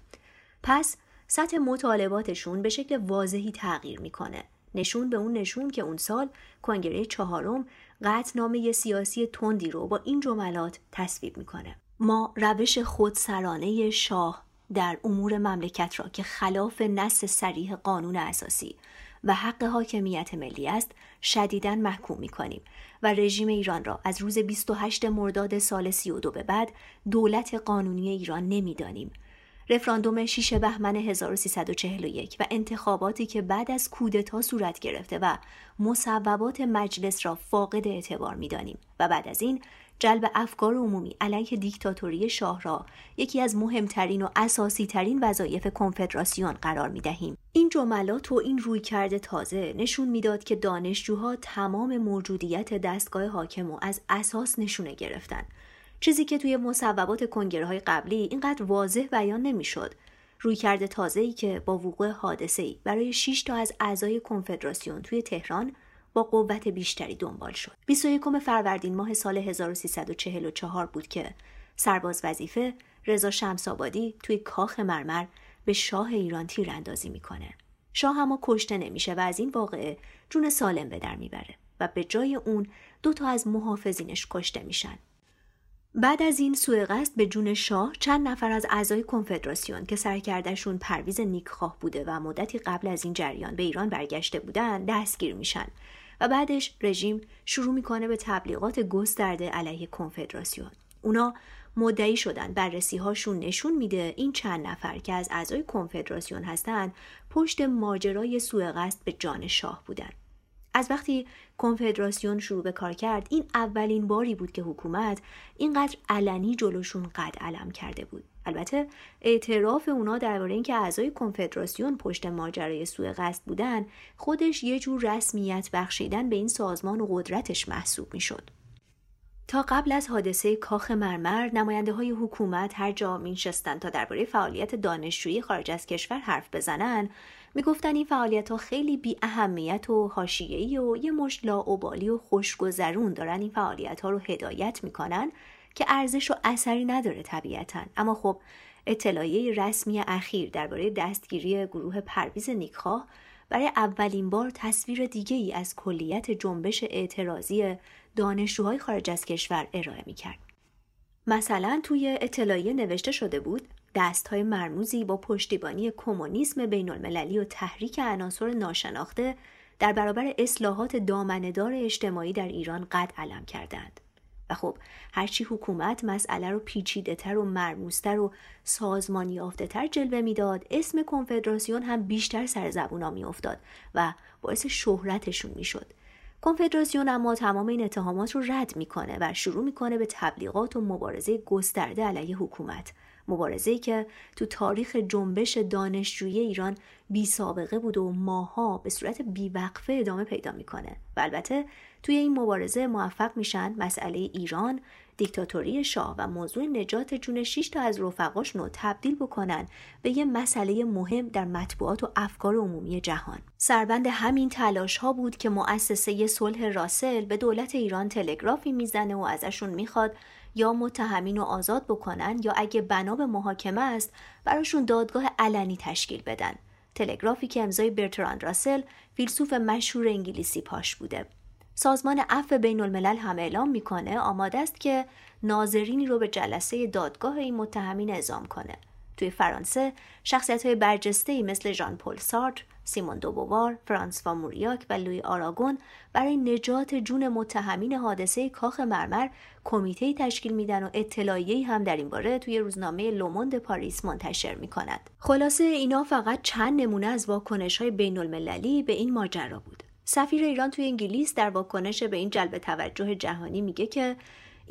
پس سطح مطالباتشون به شکل واضحی تغییر می‌کنه. نشون به اون نشون که اون سال کنگره چهارم قطنامه سیاسی تندی رو با این جملات تصویب می‌کنه. ما روش خودسرانه شاه در امور مملکت را که خلاف نص سریح قانون اساسی و حق حاکمیت ملی است شدیداً محکوم می کنیم و رژیم ایران را از روز 28 مرداد سال 32 به بعد دولت قانونی ایران نمی‌دانیم رفراندوم 6 بهمن 1341 و انتخاباتی که بعد از کودتا صورت گرفته و مصوبات مجلس را فاقد اعتبار می‌دانیم و بعد از این جلب افکار عمومی علیه دیکتاتوری شاه را یکی از مهمترین و اساسی ترین وظایف کنفدراسیون قرار می دهیم. این جملات و این روی کرده تازه نشون می‌داد که دانشجوها تمام موجودیت دستگاه حاکم و از اساس نشونه گرفتن. چیزی که توی مصوبات کنگره های قبلی اینقدر واضح بیان نمی‌شد. روی کرده تازه ای که با وقوع حادثه ای برای 6 تا از اعضای کنفدراسیون توی تهران با قوت بیشتری دنبال شد. 21 فروردین ماه سال 1344 بود که سرباز وظیفه رضا شمسابادی توی کاخ مرمر به شاه ایران تیراندازی می‌کنه. شاه اما کشته نمیشه و از این واقعه جون سالم به در می‌بره و به جای اون دو تا از محافظینش کشته میشن. بعد از این سوء قصد به جون شاه چند نفر از اعضای کنفدراسیون که سرکردشون پرویز نیکخواه بوده و مدتی قبل از این جریان به ایران برگشته بودن دستگیر میشن و بعدش رژیم شروع می‌کنه به تبلیغات گسترده علیه کنفدراسیون. اونا مدعی شدن بررسی هاشون نشون میده این چند نفر که از اعضای کنفدراسیون هستند پشت ماجرای سوء قصد به جان شاه بودن. از وقتی کنفدراسیون شروع به کار کرد. این اولین باری بود که حکومت اینقدر علنی جلوشون قد علم کرده بود. البته اعتراف اونا درباره اینکه اعضای کنفدراسیون پشت ماجرای سوء قصد بودن خودش یه جور رسمیت بخشیدن به این سازمان و قدرتش محسوب می‌شد. تا قبل از حادثه کاخ مرمر نماینده های حکومت هر جا مینشستن تا درباره فعالیت دانشجویی خارج از کشور حرف بزنن. می‌گفتن این فعالیت ها خیلی بی اهمیت و حاشیه‌ای و یه مش لاعبالی و خوشگذرون دارن این فعالیت ها رو هدایت می‌کنن که ارزش و اثری نداره طبیعتا اما خب اطلاعیه رسمی اخیر درباره دستگیری گروه پرویز نیکخواه برای اولین بار تصویر دیگه ای از کلیت جنبش اعتراضی دانشجوهای خارج از کشور ارائه می کرد. مثلا توی اطلاعیه نوشته شده بود دستهای مرموزی با پشتیبانی کمونیسم بین المللی و تحریک عناصر ناشناخته در برابر اصلاحات دامندار اجتماعی در ایران قد علم کردند. و خب هرچی حکومت مسئله رو پیچیده تر و مرموزتر و سازمانی یافته تر جلوه می‌داد اسم کنفدراسیون هم بیشتر سر زبونا میافتاد و باعث شهرتشون می‌شد کنفدراسیون اما تمام این اتهامات رو رد می‌کنه و شروع می‌کنه به تبلیغات و مبارزه گسترده علیه حکومت مبارزه‌ای که تو تاریخ جنبش دانشجویی ایران بی سابقه بود و ماها به صورت بیوقفه ادامه پیدا می‌کنه و البته توی این مبارزه موفق میشن مسئله ایران دیکتاتوری شاه و موضوع نجات جون 6 تا از رفقاش رو تبدیل بکنن به یه مسئله مهم در مطبوعات و افکار عمومی جهان. سربند همین تلاش ها بود که مؤسسه صلح راسل به دولت ایران تلگرافی می‌زنه و ازشون می‌خواد یا متهمین رو آزاد بکنن یا اگه بنا به محاکمه است براشون دادگاه علنی تشکیل بدن. تلگرافی که امضای برتراند راسل فیلسوف مشهور انگلیسی پاش بوده. سازمان عفو بین الملل هم اعلام می‌کنه آماده است که ناظرینی رو به جلسه دادگاه این متهمین اعزام کنه. توی فرانسه شخصیت های برجسته مثل ژان پل سارتر، سیمون دوبوار، فرانسوا موریاک و لوی آراگون برای نجات جون متهمین حادثه کاخ مرمر کمیته تشکیل میدن و اطلاعیه هم در این باره توی روزنامه لوموند پاریس منتشر می‌کنند. خلاصه اینا فقط چند نمونه از واکنش های بین المللی به این ماجرا بود. سفیر ایران توی انگلیس در واکنش به این جلب توجه جهانی میگه که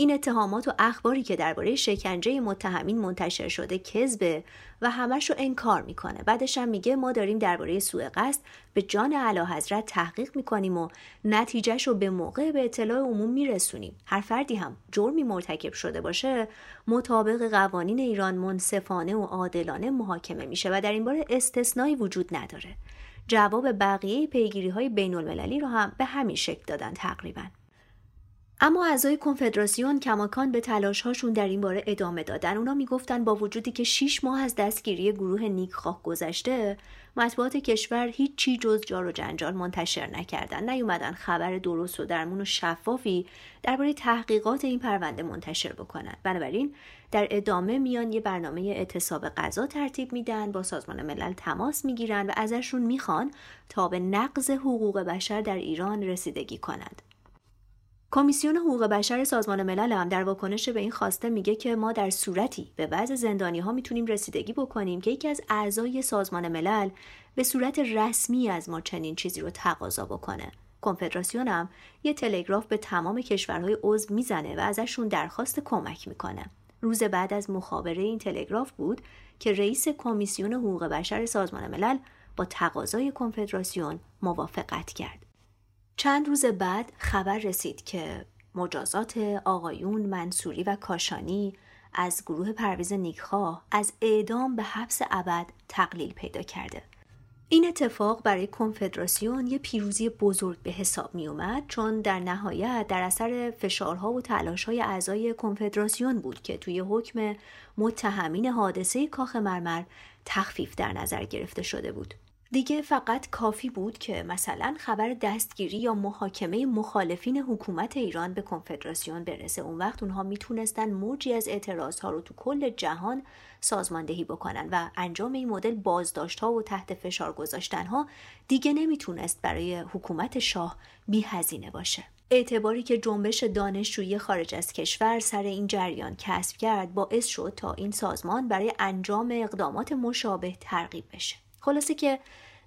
این اتهامات و اخباری که درباره شکنجه متهمین منتشر شده کذبه و همش رو انکار می‌کنه. بعدش هم میگه ما داریم درباره سوء قصد به جان اعلی حضرت تحقیق می‌کنیم و نتیجهش رو به موقع به اطلاع عموم میرسونیم. هر فردی هم جرمی مرتکب شده باشه مطابق قوانین ایران منصفانه و عادلانه محاکمه میشه و در این باره استثنایی وجود نداره. جواب بقیه پیگیری های بین المللی رو هم به همین شکل دادن تقریبا. اما اعضای کنفدراسیون کماکان به هاشون در این باره ادامه دادن. اونا می‌گفتن با وجودی که 6 ماه از دستگیری گروه نیکخواه گذشته مطبوعات کشور هیچی جز جار و جنجال منتشر نکردن. نیومدن خبر درست و درمون و شفافی درباره تحقیقات این پرونده منتشر بکنن. بنابراین در ادامه میان یه برنامه اعتصاب غذا ترتیب میدن با سازمان ملل تماس می‌گیرن و ازشون می‌خوان تا به نقض حقوق بشر در ایران رسیدگی کنند. کمیسیون حقوق بشر سازمان ملل هم در واکنش به این خواسته میگه که ما در صورتی به بعض زندانی ها می‌تونیم رسیدگی بکنیم که یکی از اعضای سازمان ملل به صورت رسمی از ما چنین چیزی رو تقاضا بکنه. کنفدراسیون هم یه تلگراف به تمام کشورهای عضو می‌زنه و ازشون درخواست کمک می‌کنه. روز بعد از مخابره این تلگراف بود که رئیس کمیسیون حقوق بشر سازمان ملل با تقاضای کنفدراسیون موافقت کرد. چند روز بعد خبر رسید که مجازات آقایون منصوری و کاشانی از گروه پرویز نیکخواه از اعدام به حبس ابد تقلیل پیدا کرده. این اتفاق برای کنفدراسیون یه پیروزی بزرگ به حساب می اومد چون در نهایت در اثر فشارها و تلاشهای اعضای کنفدراسیون بود که توی حکم متهمین حادثه کاخ مرمر تخفیف در نظر گرفته شده بود. دیگه فقط کافی بود که مثلا خبر دستگیری یا محاکمه مخالفین حکومت ایران به کنفدراسیون برسه. اون وقت اونها می‌تونستن موجی از اعتراض ها رو تو کل جهان سازماندهی بکنن و انجام این مدل بازداشت ها و تحت فشار گذاشتن ها دیگه نمی‌تونست برای حکومت شاه بی هزینه باشه. اعتباری که جنبش دانشجویی خارج از کشور سر این جریان کسب کرد باعث شد تا این سازمان برای انجام اقدامات مشابه ترغیب بشه. خلاصه که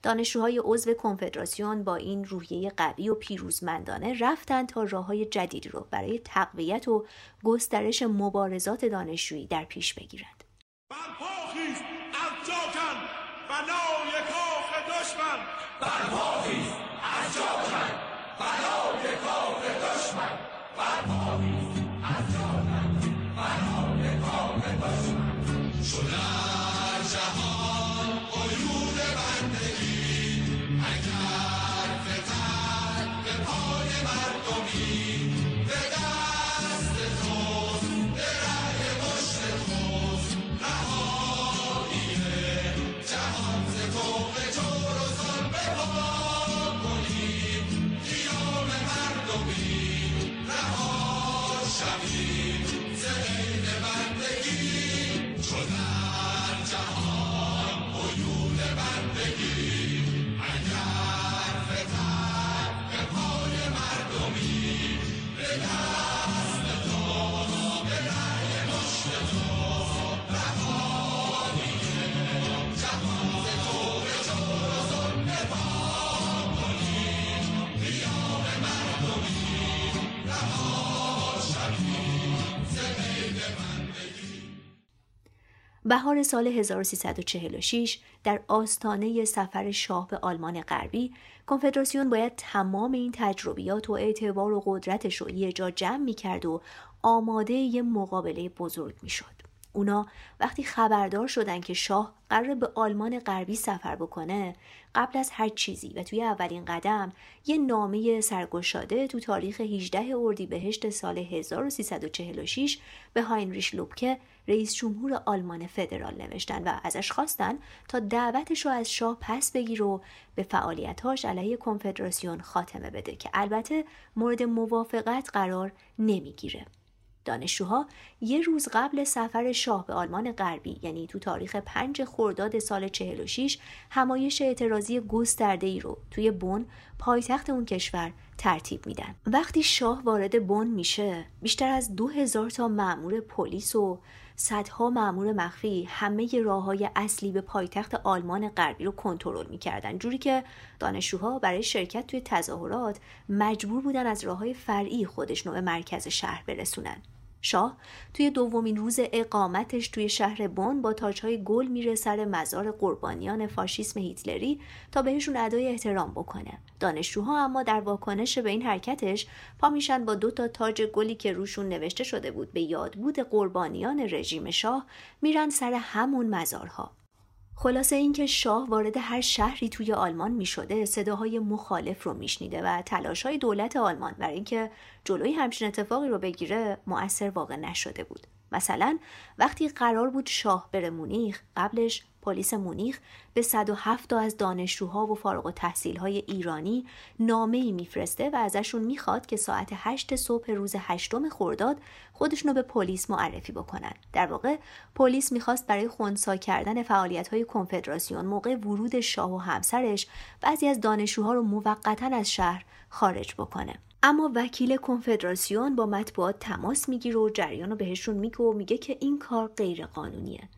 دانشجوهای عضو کنفدراسیون با این روحیه قوی و پیروزمندانه رفتن تا راه های جدیدی رو برای تقویت و گسترش مبارزات دانشجویی در پیش بگیرند. بهار سال 1346 در آستانه سفر شاه به آلمان غربی کنفدراسیون باید تمام این تجربیات و اعتبار و قدرتش رو یه جا جمع می کرد و آماده یه مقابله بزرگ می شد. اونا وقتی خبردار شدن که شاه قرار به آلمان غربی سفر بکنه قبل از هر چیزی و توی اولین قدم یه نامه سرگشاده تو تاریخ 18 اردیبهشت سال 1346 به هاینریش لوبکه رئیس جمهور آلمان فدرال نوشتن و ازش خواستن تا دعوتش رو از شاه پس بگیر و به فعالیتاش علیه کنفدراسیون خاتمه بده که البته مورد موافقت قرار نمی‌گیره. دانشجوها یه روز قبل سفر شاه به آلمان غربی یعنی تو تاریخ 5 خرداد سال 46 همایش اعتراضی گسترده ای رو توی بن پایتخت اون کشور ترتیب میدن. وقتی شاه وارد بن میشه بیشتر از دو هزار تا مأمور پلیس و صدها مأمور مخفی همه راه های اصلی به پایتخت آلمان غربی رو کنترل می‌کردن. جوری که دانشجوها برای شرکت توی تظاهرات مجبور بودن از راه های فرعی خودشون به مرکز شهر برسونن. شاه توی دومین روز اقامتش توی شهر بون با تاجهای گل میره سر مزار قربانیان فاشیسم هیتلری تا بهشون ادای احترام بکنه. دانشجوها اما در واکنش به این حرکتش پا میشن با دو تا تاج گلی که روشون نوشته شده بود. به یادبود قربانیان رژیم شاه میرن سر همون مزارها. خلاصه اینکه شاه وارد هر شهری توی آلمان می شده صداهای مخالف رو میشنیده و تلاش های دولت آلمان برای اینکه جلوی همچین اتفاقی رو بگیره مؤثر واقع نشده بود. مثلا وقتی قرار بود شاه بره مونیخ قبلش پلیس مونیخ به 107 تا از دانشجوها و فارغ و تحصیل های ایرانی نامه میفرسته و ازشون می‌خواد که ساعت 8 صبح روز 8 خرداد خودشون رو به پلیس معرفی بکنن. در واقع پلیس می‌خواست برای خونسا کردن فعالیت های کنفدراسیون موقع ورود شاه و همسرش بعضی از دانشجوها رو موقتا از شهر خارج بکنه. اما وکیل کنفدراسیون با مطبوعات تماس می‌گیره و جریان رو بهشون میگه و میگه که این کار غیر قانونیه.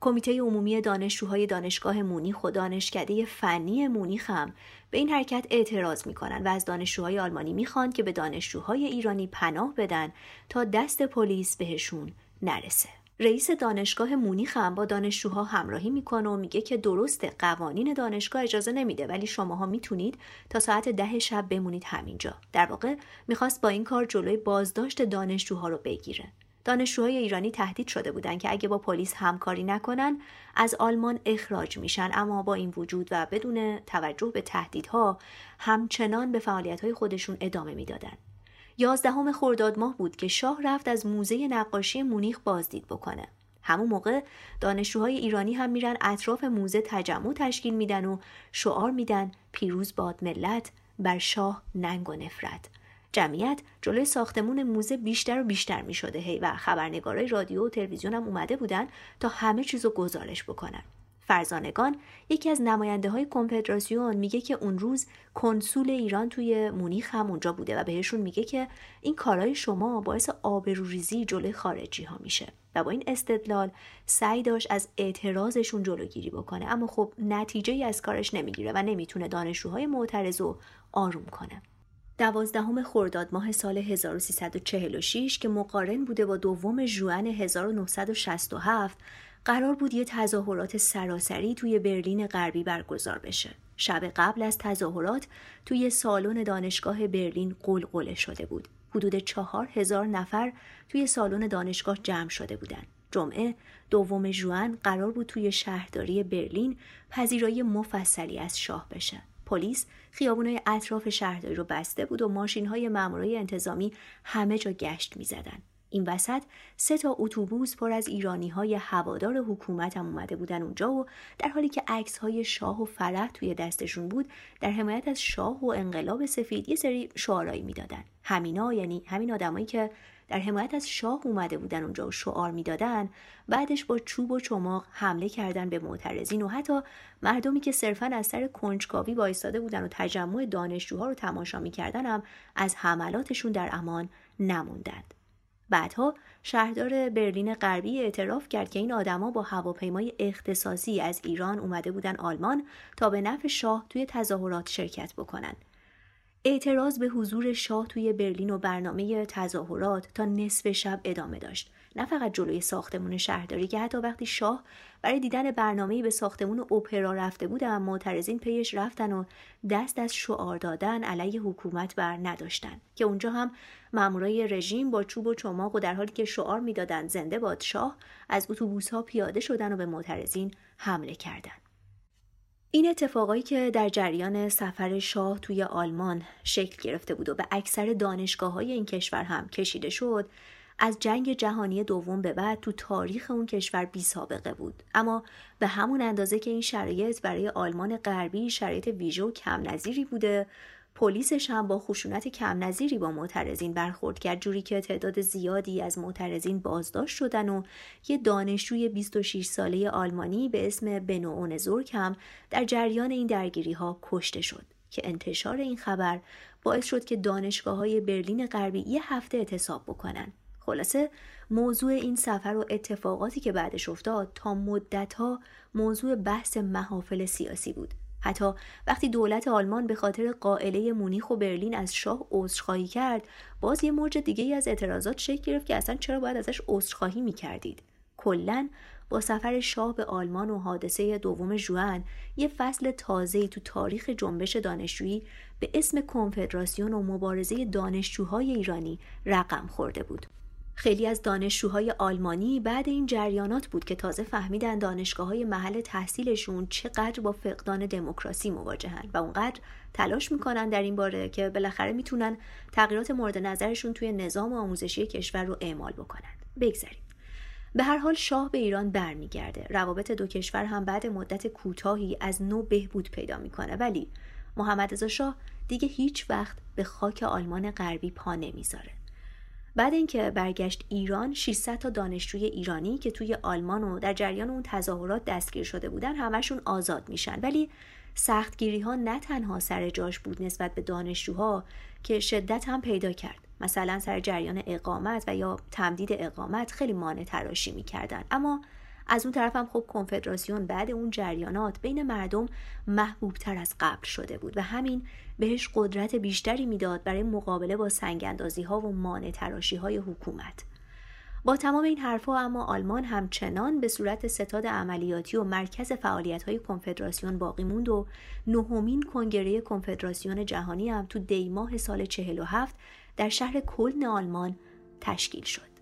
کمیته عمومی دانشجوهای دانشگاه مونیخ و دانشکده فنی مونیخ هم به این حرکت اعتراض می‌کنن و از دانشجوهای آلمانی می‌خوان که به دانشجوهای ایرانی پناه بدن تا دست پلیس بهشون نرسه. رئیس دانشگاه مونیخ هم با دانشجوها همراهی می‌کنه و میگه که درست قوانین دانشگاه اجازه نمیده ولی شماها می‌تونید تا ساعت ده شب بمونید همینجا. در واقع می‌خواست با این کار جلوی بازداشت دانشجوها رو بگیره. دانشجوهای ایرانی تهدید شده بودند که اگه با پلیس همکاری نکنن از آلمان اخراج میشن اما با این وجود و بدون توجه به تهدیدها همچنان به فعالیتهای خودشون ادامه می‌دادن. یازدهم خرداد ماه بود که شاه رفت از موزه نقاشی مونیخ بازدید بکنه. همون موقع دانشجوهای ایرانی هم میرن اطراف موزه تجمع تشکیل میدن و شعار میدن پیروز باد ملت بر شاه ننگ و نفرت جمعیت جلوی ساختمون موزه بیشتر و بیشتر می شده هی و خبرنگارای رادیو و تلویزیون هم اومده بودن تا همه چیز رو گزارش بکنن. فرزانگان یکی از نماینده های کنفدراسیون میگه که اون روز کنسول ایران توی مونیخ هم اونجا بوده و بهشون میگه که این کارهای شما باعث آبروریزی جلوی خارجی ها میشه. و با این استدلال سعی داشت از اعتراضشون جلوگیری بکنه اما خب نتیجه ای از کارش نمی‌گیره و نمی‌تونه دانشجوهای معترض رو آروم کنه. دوازدهم خرداد ماه سال 1346 که مقارن بوده با دوم ژوئن 1967 قرار بود یه تظاهرات سراسری توی برلین غربی برگزار بشه. شب قبل از تظاهرات توی سالن دانشگاه برلین قلقله شده بود. حدود چهار هزار نفر توی سالن دانشگاه جمع شده بودند. جمعه دوم ژوئن قرار بود توی شهرداری برلین پذیرایی مفصلی از شاه بشه. پلیس خیابونای اطراف شهرداری رو بسته بود و ماشین های مامورای انتظامی همه جا گشت می‌زدن. این وسط سه تا اتوبوس پر از ایرانی های هوادار حکومت هم اومده بودن اونجا و در حالی که عکس های شاه و فرح توی دستشون بود در حمایت از شاه و انقلاب سفید یه سری شعارایی می‌دادن همینا یعنی همین آدمایی که در حمایت از شاه اومده بودن اونجا و شعار می‌دادن بعدش با چوب و چماق حمله کردن به معترضین و حتی مردمی که صرفا از سر کنجکاوی وایستاده بودن و تجمع دانشجوها رو تماشا می‌کردن هم از حملاتشون در امان نموندند بعدها شهردار برلین غربی اعتراف کرد که این آدما با هواپیمای اختصاصی از ایران اومده بودن آلمان تا به نفع شاه توی تظاهرات شرکت بکنن. اعتراض به حضور شاه توی برلین و برنامه تظاهرات تا نصف شب ادامه داشت. نه فقط جلوی ساختمون شهرداری که حتی وقتی شاه برای دیدن برنامه به ساختمون اپرا رفته بود اما معترضین پیش رفتن و دست از شعار دادن علیه حکومت بر نداشتن. که اونجا هم مامورای رژیم با چوب و چماق و در حالی که شعار می‌دادند زنده باد شاه از اتوبوس ها پیاده شدن و به معترضین حمله کردند این اتفاقایی که در جریان سفر شاه توی آلمان شکل گرفته بود و به اکثر دانشگاه های این کشور هم کشیده شد از جنگ جهانی دوم به بعد تو تاریخ اون کشور بی سابقه بود. اما به همون اندازه که این شرایط برای آلمان غربی شرایط ویژه و کم نظیری بوده پلیسش هم با خشونت کم نظیری با معترضین برخورد کرد. جوری که تعداد زیادی از معترضین بازداشت شدن و یه دانشجوی 26 ساله آلمانی به اسم بنو اونزورک هم در جریان این درگیری ها کشته شد که انتشار این خبر باعث شد که دانشگاه های برلین غربی یه هفته اعتصاب بکنن. خلاصه موضوع این سفر و اتفاقاتی که بعدش افتاد تا مدتها موضوع بحث محافل سیاسی بود. حتی وقتی دولت آلمان به خاطر قائله مونیخ و برلین از شاه عذرخواهی کرد باز یه موج دیگه از اعتراضات شکل گرفت که اصلا چرا باید ازش عذرخواهی می‌کردید کلا با سفر شاه به آلمان و حادثه دوم جوان یه فصل تازه‌ای تو تاریخ جنبش دانشجویی به اسم کنفدراسیون و مبارزه دانشجوهای ایرانی رقم خورده بود. خیلی از دانشجوهای آلمانی بعد این جریانات بود که تازه فهمیدن دانشگاه های محل تحصیلشون چقدر با فقدان دموکراسی مواجهن و اونقدر تلاش می‌کنن در این باره که بالاخره می‌تونن تغییرات مورد نظرشون توی نظام آموزشی کشور رو اعمال بکنن. بگذاریم. به هر حال شاه به ایران برمیگرده روابط دو کشور هم بعد مدت کوتاهی از نو بهبود پیدا می‌کنه ولی محمد رضا شاه دیگه هیچ وقت به خاک آلمان غربی پا نمی‌ذاره بعد اینکه برگشت ایران 600 تا دانشجوی ایرانی که توی آلمان و در جریان اون تظاهرات دستگیر شده بودن همشون آزاد میشن. ولی سختگیری ها نه تنها سر جاش بود نسبت به دانشجوها که شدت هم پیدا کرد. مثلا سر جریان اقامت و یا تمدید اقامت خیلی مانع تراشی می‌کردن. اما از اون طرف هم خب کنفدراسیون بعد اون جریانات بین مردم محبوبتر از قبل شده بود و همین بهش قدرت بیشتری می‌داد برای مقابله با سنگاندازی ها و مانع تراشی های حکومت با تمام این حرفها اما آلمان همچنان به صورت ستاد عملیاتی و مرکز فعالیت های کنفدراسیون باقی موند و نهمین کنگره کنفدراسیون جهانی هم تو دیماه سال 47 در شهر کلن آلمان تشکیل شد.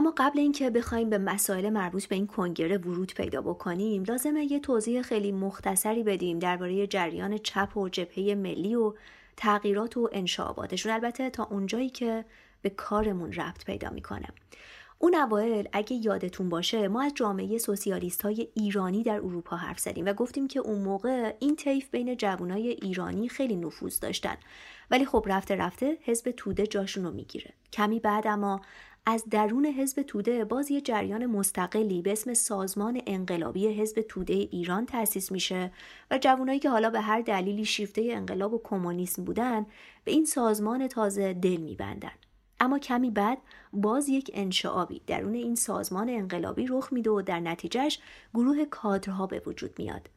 اما قبل اینکه بخوایم به مسائل مربوط به این کنگره ورود پیدا بکنیم لازمه یه توضیح خیلی مختصری بدیم درباره جریان چپ و جبهه ملی و تغییرات و انشاباتشون. البته تا اونجایی که به کارمون ربط پیدا می‌کنه. اون اوایل اگه یادتون باشه ما از جامعه سوسیالیست های ایرانی در اروپا حرف زدیم و گفتیم که اون موقع این طیف بین جوانای ایرانی خیلی نفوذ داشتن. ولی خب رفته رفته حزب توده جاشون رو می‌گیره. کمی بعد اما از درون حزب توده باز یه جریان مستقلی به اسم سازمان انقلابی حزب توده ایران تأسیس میشه و جوانایی که حالا به هر دلیلی شیفته انقلاب و کمونیسم بودن به این سازمان تازه دل میبندن. اما کمی بعد باز یک انشعابی درون این سازمان انقلابی رخ میده و در نتیجهش گروه کادرها به وجود میاد.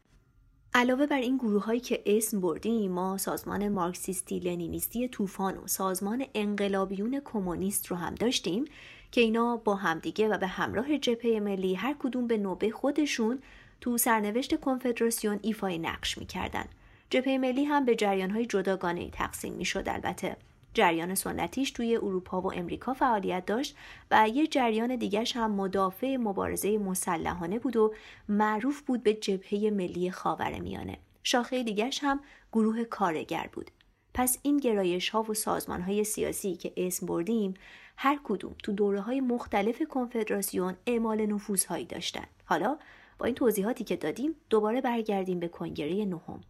علاوه بر این گروه هایی که اسم بردیم ما سازمان مارکسیستی لنینیستی طوفان و سازمان انقلابیون کمونیست رو هم داشتیم که اینا با همدیگه و به همراه جبهه ملی هر کدوم به نوبه خودشون تو سرنوشت کنفدراسیون ایفای نقش می‌کردن. جبهه ملی هم به جریان های جداگانه تقسیم می‌شد البته. جریان سنتیش توی اروپا و امریکا فعالیت داشت و یه جریان دیگرش هم مدافع مبارزه مسلحانه بود و معروف بود به جبهه ملی خاور میانه. شاخه دیگرش هم گروه کارگر بود. پس این گرایش ها و سازمان های سیاسی که اسم بردیم هر کدوم تو دوره های مختلف کنفدراسیون اعمال نفوذ هایی داشتن. حالا با این توضیحاتی که دادیم دوباره برگردیم به کنگره نهم.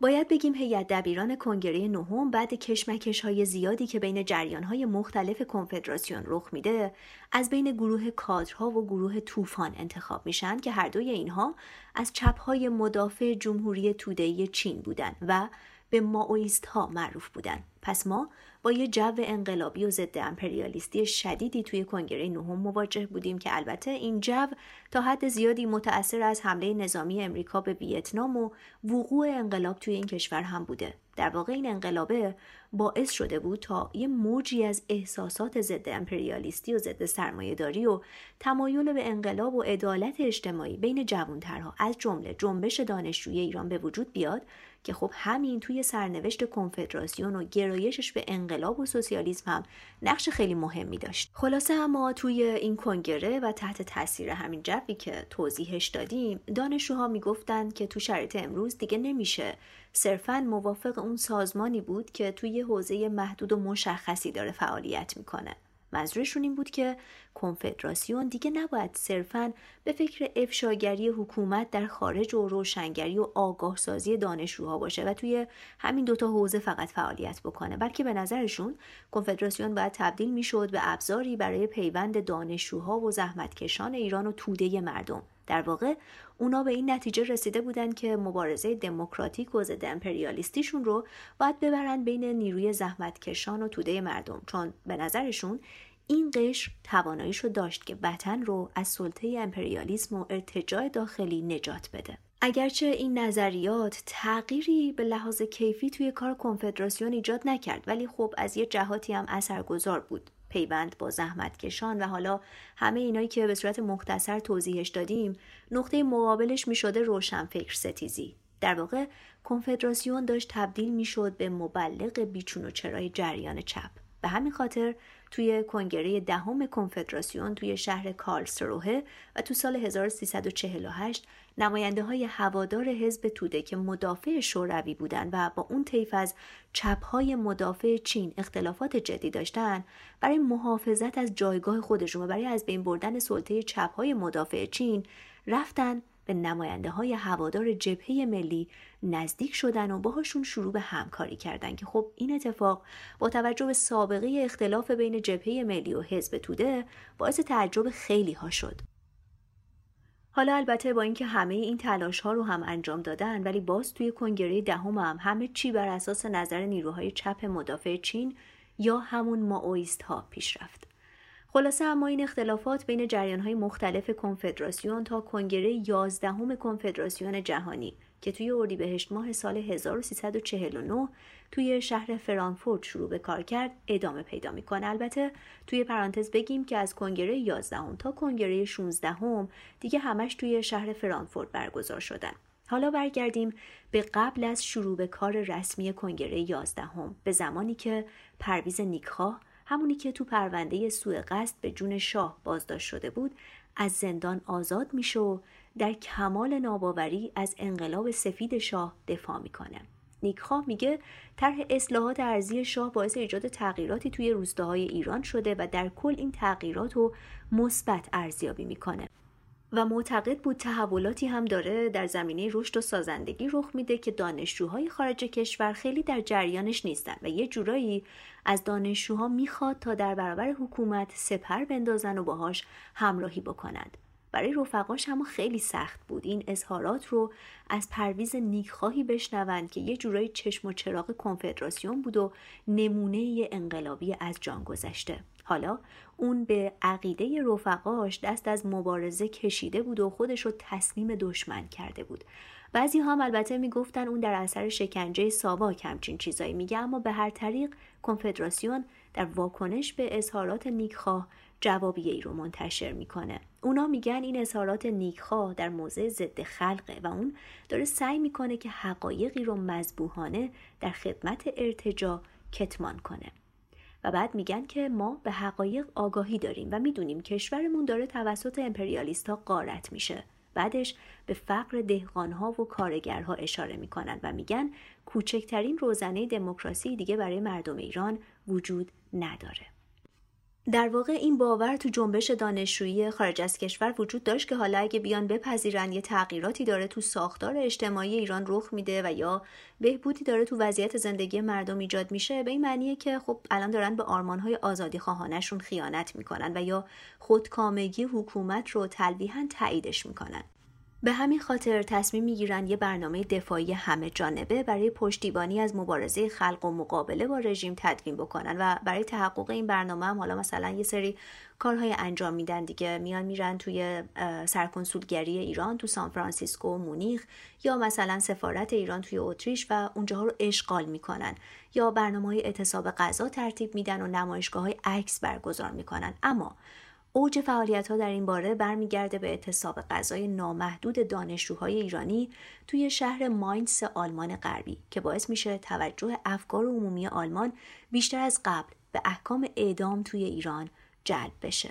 باید بگیم هیئت دبیران کنگره نهم بعد کشمکش های زیادی که بین جریان های مختلف کنفدراسیون رخ میده از بین گروه کادرها و گروه طوفان انتخاب میشن که هر دوی اینها از چپ های مدافع جمهوری توده‌ای چین بودند و به ماویست ها معروف بودند. پس ما با یه جو انقلابی و ضد امپریالیستی شدیدی توی کنگره نهم مواجه بودیم که البته این جو تا حد زیادی متأثر از حمله نظامی امریکا به ویتنام و وقوع انقلاب توی این کشور هم بوده در واقع این انقلابه باعث شده بود تا یه موجی از احساسات ضد امپریالیستی و ضد سرمایهداری و تمایل به انقلاب و عدالت اجتماعی بین جوانترها از جمله جنبش دانشجوی ایران به وجود بیاد که خب همین توی سرنوشت کنفدراسیون و گرایشش به انقلاب و سوسیالیسم هم نقش خیلی مهمی داشت. خلاصه اما توی این کنگره و تحت تاثیر همین جوی که توضیحش دادیم دانشجوها می‌گفتند که تو شرایط امروز دیگه نمیشه. صرفا موافق اون سازمانی بود که توی حوزه محدود و مشخصی داره فعالیت می‌کنه. منظورشون این بود که کنفدراسیون دیگه نباید صرفا به فکر افشاگری حکومت در خارج و روشنگری و آگاه سازی دانشجوها باشه و توی همین دوتا حوزه فقط فعالیت بکنه بلکه به نظرشون کنفدراسیون باید تبدیل می‌شد به ابزاری برای پیوند دانشجوها و زحمتکشان ایران و توده مردم. در واقع اونا به این نتیجه رسیده بودند که مبارزه دموکراتیک و ضد امپریالیستیشون رو باید ببرن بین نیروی زحمتکشان و توده مردم چون به نظرشون این قشر تواناییش رو داشت که وطن رو از سلطه امپریالیسم و ارتجاع داخلی نجات بده. اگرچه این نظریات تغییری به لحاظ کیفی توی کار کنفدراسیون ایجاد نکرد ولی خب از یه جهاتی هم اثرگذار بود. پیوند با زحمتکشان و حالا همه اینایی که به صورت مختصر توضیحش دادیم نقطه مقابلش می شده روشن فکر ستیزی. در واقع کنفدراسیون داشت تبدیل می شد به مبلغ بیچون و چرای جریان چپ. به همین خاطر توی کنگره دهم کنفدراسیون توی شهر کارلسروه و تو سال 1348 نماینده های هوادار حزب توده که مدافع شوروی بودند و با اون طیف از چپهای مدافع چین اختلافات جدی داشتن برای محافظت از جایگاه خودشون و برای از بین بردن سلطه چپهای مدافع چین رفتن به نماینده های هوادار جبهه ملی نزدیک شدن و باهاشون شروع به همکاری کردن که خب این اتفاق با توجه به سابقه اختلاف بین جبهه ملی و حزب توده باعث تعجب خیلی ها شد حالا البته با اینکه همه این تلاش ها رو هم انجام دادن ولی باز توی کنگره دهم هم همه چی بر اساس نظر نیروهای چپ مدافع چین یا همون ماویست ها پیش رفت. خلاصه اما این اختلافات بین جریان های مختلف کنفدراسیون تا کنگره 11 کنفدراسیون جهانی که توی اردیبهشت ماه سال 1349 توی شهر فرانکفورت شروع به کار کرد ادامه پیدا می‌کنه. البته توی پرانتز بگیم که از کنگره 11 تا کنگره 16 هم دیگه همش توی شهر فرانکفورت برگزار شدن. حالا برگردیم به قبل از شروع به کار رسمی کنگره 11 هم به زمانی که پرویز نیکخواه همونی که تو پرونده سوء قصد به جون شاه بازداشت شده بود از زندان آزاد میشه و در کمال ناباوری از انقلاب سفید شاه دفاع می‌کنه. نیکخواه میگه طرح اصلاحات ارزی شاه باعث ایجاد تغییراتی توی روستاهای ایران شده و در کل این تغییرات رو مثبت ارزیابی می‌کنه. و معتقد بود تحولاتی هم داره در زمینه رشد و سازندگی رخ میده که دانشجوهای خارج کشور خیلی در جریانش نیستن و یه جورایی از دانشجوها می‌خواد تا در برابر حکومت سپر بندازن و باهاش همراهی بکنند. برای رفقاش هم خیلی سخت بود این اظهارات رو از پرویز نیکخواهی بشنوند که یه جورایی چشم و چراغ کنفدراسیون بود و نمونه انقلابی از جان گذشته. حالا اون به عقیده رفقاش دست از مبارزه کشیده بود و خودش رو تسلیم دشمن کرده بود. بعضی هم البته می‌گفتن اون در اثر شکنجه ساواک همچین چیزایی میگه اما به هر طریق کنفدراسیون در واکنش به اظهارات نیکخواه جوابیه ای رو منتشر می‌کنه. اونا میگن این اظهارات نیکخواه در موضع ضد خلقه و اون داره سعی می‌کنه که حقایقی رو مذبوحانه در خدمت ارتجا کتمان کنه. و بعد میگن که ما به حقایق آگاهی داریم و می‌دونیم کشورمون داره توسط امپریالیست ها قارت میشه. بعدش به فقر دهقانها و کارگرها اشاره می‌کنن و میگن کوچکترین روزنه دموکراسی دیگه برای مردم ایران وجود نداره. در واقع این باور تو جنبش دانشجویی خارج از کشور وجود داشت که حالا اگه بیان بپذیرن یه تغییراتی داره تو ساختار اجتماعی ایران رخ میده و یا بهبودی داره تو وضعیت زندگی مردم ایجاد میشه به این معنیه که خب الان دارن به آرمانهای آزادی خواهانشون خیانت می‌کنن و یا خودکامگی حکومت رو تلویحا تاییدش می‌کنن. به همین خاطر تصمیم می‌گیرن یه برنامه دفاعی همه جانبه برای پشتیبانی از مبارزه خلق و مقابله با رژیم تدوین بکنن و برای تحقق این برنامه هم حالا مثلا یه سری کارهای انجام میدن دیگه. میان میرن توی سرکنسولگری ایران تو سان فرانسیسکو و مونیخ یا مثلا سفارت ایران توی اتریش و اونجاها رو اشغال می‌کنن یا برنامه های اعتصاب غذا ترتیب میدن و نمایشگاه های عکس برگزار می‌کنن. اما اوج فعالیت ها در این باره برمیگرده به اعتصاب غذای نامحدود دانشجوهای ایرانی توی شهر ماینس آلمان غربی که باعث میشه توجه افکار عمومی آلمان بیشتر از قبل به احکام اعدام توی ایران جلب بشه.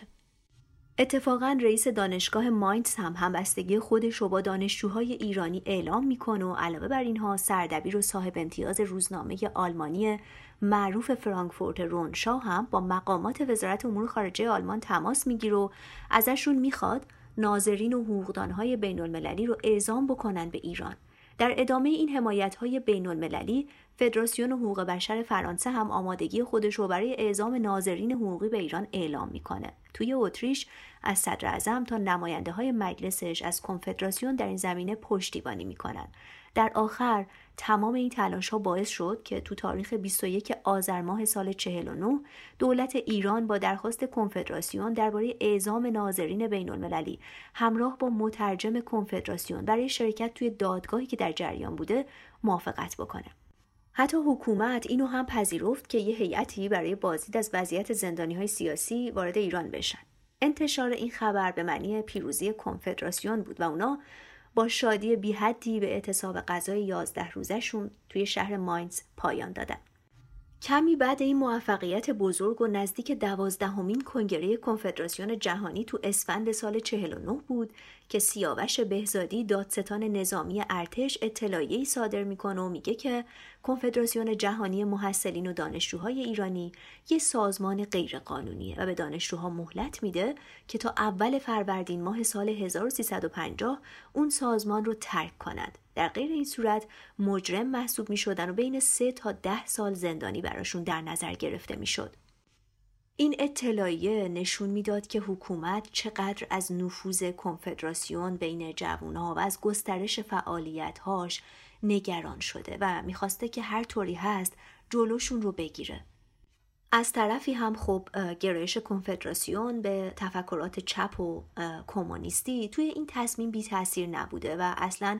اتفاقا رئیس دانشگاه ماینتس هم همبستگی خودش رو با دانشجوهای ایرانی اعلام می‌کنه و علاوه بر اینها سردبیر و صاحب امتیاز روزنامه آلمانی معروف فرانکفورت رونشا هم با مقامات وزارت امور خارجه آلمان تماس می‌گیره و ازشون می‌خواد ناظرین و حقوقدانهای بین المللی رو اعزام بکنن به ایران. در ادامه این حمایت های بین المللی فدراسیون حقوق بشر فرانسه هم آمادگی خودش رو برای اعزام ناظرین حقوقی به ایران اعلام می‌کنه. توی اتریش از صدر اعظم تا نماینده های مجلسش از کنفدراسیون در این زمینه پشتیبانی می‌کنن. در آخر تمام این تلاش ها باعث شد که تو تاریخ 21 آذر ماه سال 49 دولت ایران با درخواست کنفدراسیون درباره اعزام ناظرین بین المللی همراه با مترجم کنفدراسیون برای شرکت توی دادگاهی که در جریان بوده موافقت بکنه. حتی حکومت اینو هم پذیرفت که یه هیئتی برای بازدید از وضعیت زندانی های سیاسی وارد ایران بشن. انتشار این خبر به معنی پیروزی کنفدراسیون بود و اونا با شادی بیحدی به اعتصاب غذای یازده روزشون توی شهر ماینز پایان دادن. کمی بعد این موفقیت بزرگ و نزدیک دوازدهمین کنگره کنفدراسیون جهانی تو اسفند سال 49 بود که سیاوش بهزادی دادستان نظامی ارتش اطلاعیه‌ای صادر می‌کنه و میگه که کنفدراسیون جهانی محصلین و دانشجوهای ایرانی یه سازمان غیرقانونیه و به دانشجوها مهلت میده که تا اول فروردین ماه سال 1350 اون سازمان رو ترک کنند. در غیر این صورت مجرم محسوب می شدن و بین سه تا ده سال زندانی براشون در نظر گرفته می شد. این اطلاعیه نشون می‌داد که حکومت چقدر از نفوذ کنفدراسیون بین جوانها و از گسترش فعالیتهاش نگران شده و می‌خواسته که هر طوری هست جلوشون رو بگیره. از طرفی هم خب گرایش کنفدراسیون به تفکرات چپ و کمونیستی توی این تصمیم بی تاثیر نبوده و اصلا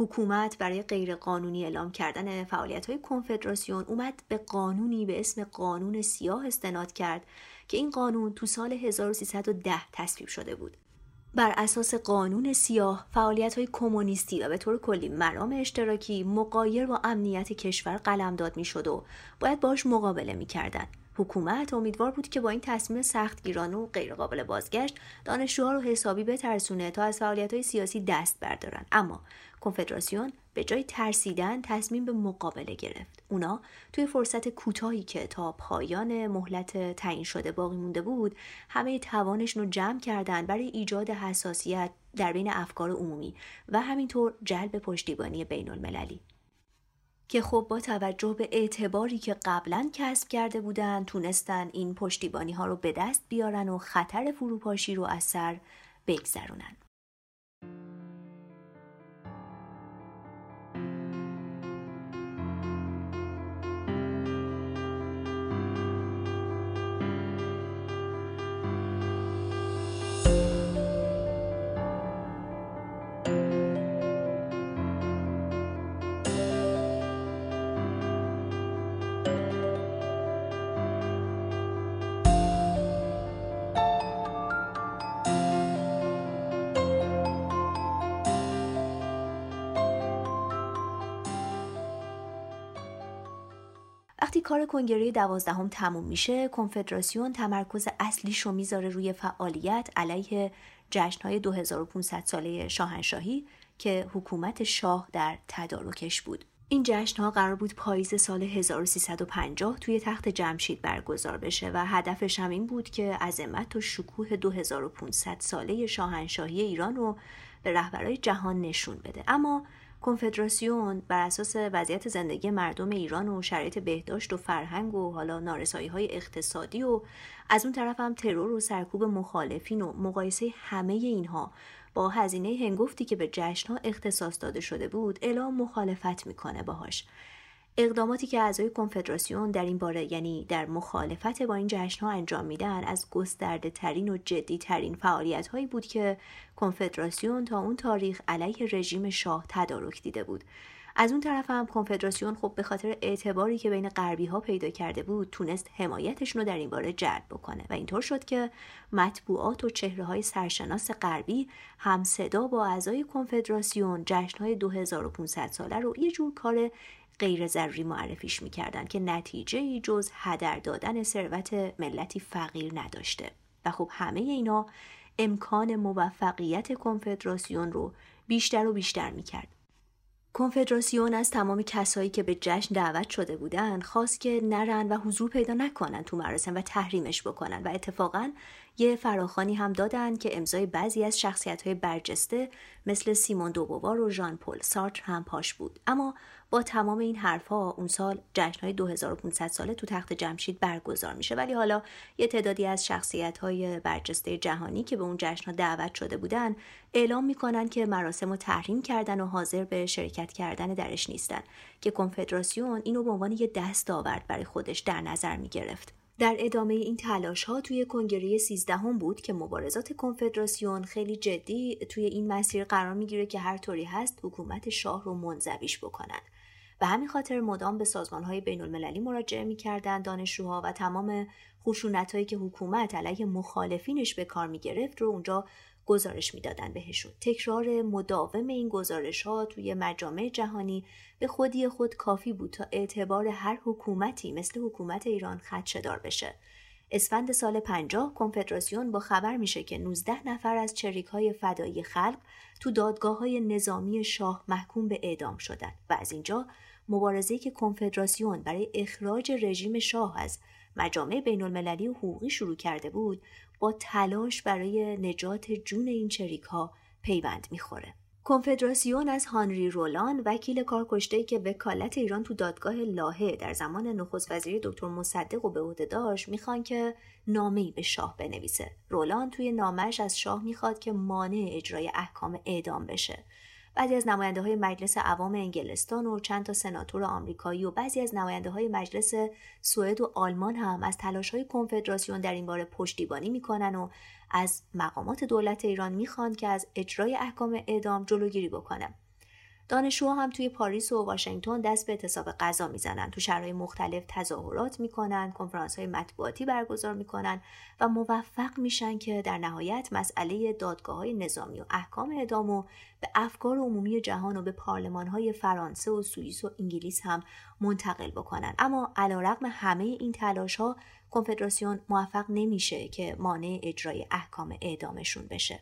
حکومت برای غیر قانونی اعلام کردن فعالیت های کنفدراسیون اومد به قانونی به اسم قانون سیاه استناد کرد که این قانون تو سال 1310 تصویب شده بود. بر اساس قانون سیاه فعالیت های کمونیستی و به طور کلی مرام اشتراکی مقایر با امنیت کشور قلمداد می شد و باید باش مقابله می کردن. حکومت امیدوار بود که با این تصمیم سختگیرانه و غیرقابل بازگشت دانشجوها رو حسابی بترسونه تا از فعالیت های سیاسی دست بردارن اما کنفدراسیون به جای ترسیدن تصمیم به مقابله گرفت اونا توی فرصت کوتاهی که تا پایان مهلت تعیین شده باقی مونده بود همه توانشون رو جمع کردن برای ایجاد حساسیت در بین افکار عمومی و همینطور جلب پشتیبانی بین المللی که خب با توجه به اعتباری که قبلا کسب کرده بودن تونستن این پشتیبانی ها رو به دست بیارن و خطر فروپاشی رو از سر بگذرونن. کار کنگره دوازدهم تموم میشه کنفدراسیون تمرکز اصلیش رو می‌ذاره روی فعالیت علیه جشنهای 2500 ساله شاهنشاهی که حکومت شاه در تدارکش بود. این جشن ها قرار بود پاییز سال 1350 توی تخت جمشید برگزار بشه و هدفش هم این بود که عظمت و شکوه 2500 ساله شاهنشاهی ایران رو به رهبرای جهان نشون بده. اما کنفدراسیون بر اساس وضعیت زندگی مردم ایران و شرایط بهداشت و فرهنگ و حالا نارسایی های اقتصادی و از اون طرف هم ترور و سرکوب مخالفین و مقایسه همه اینها با هزینه هنگفتی که به جشنها اختصاص داده شده بود اعلام مخالفت می‌کنه باهاش. اقداماتی که اعضای کنفدراسیون در این باره یعنی در مخالفت با این جشن ها انجام میدن از گسترده ترین و جدی ترین فعالیت هایی بود که کنفدراسیون تا اون تاریخ علیه رژیم شاه تدارک دیده بود. از اون طرف هم کنفدراسیون خب به خاطر اعتباری که بین غربی ها پیدا کرده بود تونست حمایتشون رو در این باره جلب بکنه و اینطور شد که مطبوعات و چهره های سرشناس غربی هم صدا با اعضای کنفدراسیون جشن های 2500 ساله رو یه جور کار غیر ضروری معرفیش می‌کردن که نتیجه ای جز هدر دادن ثروت ملتی فقیر نداشته. و خب همه اینا امکان موفقیت کنفدراسیون رو بیشتر و بیشتر می‌کرد. کنفدراسیون از تمام کسایی که به جشن دعوت شده بودن خواست که نرن و حضور پیدا نکنن تو مراسم و تحریمش بکنن و اتفاقا یه فراخانی هم دادن که امضای بعضی از شخصیت های برجسته مثل سیمون دوبوار و ژان پل سارتر هم پاش بود. اما با تمام این حرفها اون سال های 2500 ساله تو تخت جمشید برگزار میشه. ولی حالا یه تعدادی از شخصیت های برجسته جهانی که به اون ها دعوت شده بودن اعلام می‌کنن که مراسم رو تحریم کردن و حاضر به شرکت کردن درش نیستن که کنفدراسیون اینو به عنوان یه دست آورد برای خودش در نظر می‌گرفت. در ادامه این تلاش ها توی کنگره 13 هم بود که مبارزات کنفدراسیون خیلی جدی توی این مسیر قرار می‌گیره که هر طوری هست حکومت شاه رو منزویش بکنن. به همین خاطر مدام به سازمان های بین المللی مراجعه می‌کردن دانشجوها و تمام خشونت هایی که حکومت علیه مخالفینش به کار می‌گرفت رو اونجا گزارش می‌دادن بهشون. تکرار مداوم این گزارش ها توی مجامع جهانی به خودی خود کافی بود تا اعتبار هر حکومتی مثل حکومت ایران خدشدار بشه. اسفند سال 50 کنفدراسیون با خبر میشه که 19 نفر از چریک های فدایی خلق تو دادگاه های نظامی شاه محکوم به اعدام شدند و از اینجا مبارزه که کنفدراسیون برای اخراج رژیم شاه از مجامع بین المللی و حقوقی شروع کرده بود با تلاش برای نجات جون این چریک ها پیوند می‌خوره. کنفدراسیون از هانری رولان وکیل کارکشته که وکالت ایران تو دادگاه لاهه در زمان نخست وزیری دکتر مصدق و به عهده داشت می‌خوان که نامه‌ای به شاه بنویسه. رولان توی نامش از شاه می‌خواد که مانع اجرای احکام اعدام بشه بعضی از نماینده های مجلس عوام انگلستان و چند تا سناتور آمریکایی و بعضی از نماینده های مجلس سوئد و آلمان هم از تلاش های کنفدراسیون در این باره پشتیبانی می‌کنن و از مقامات دولت ایران می‌خوان که از اجرای احکام اعدام جلوگیری بکنه دانشجوها هم توی پاریس و واشنگتن دست به اعتصاب غذا می‌زنن. تو شهرهای مختلف تظاهرات می‌کنن کنفرانس های مطبوعاتی برگزار می‌کنن و موفق میشن که در نهایت مسئله دادگاه های نظامی و احکام اعدام و به افکار عمومی جهان و به پارلمان های فرانسه و سوئیس و انگلیس هم منتقل بکنن. اما علیرغم همه این تلاش ها کنفدراسیون موفق نمیشه که مانع اجرای احکام اعدامشون بشه.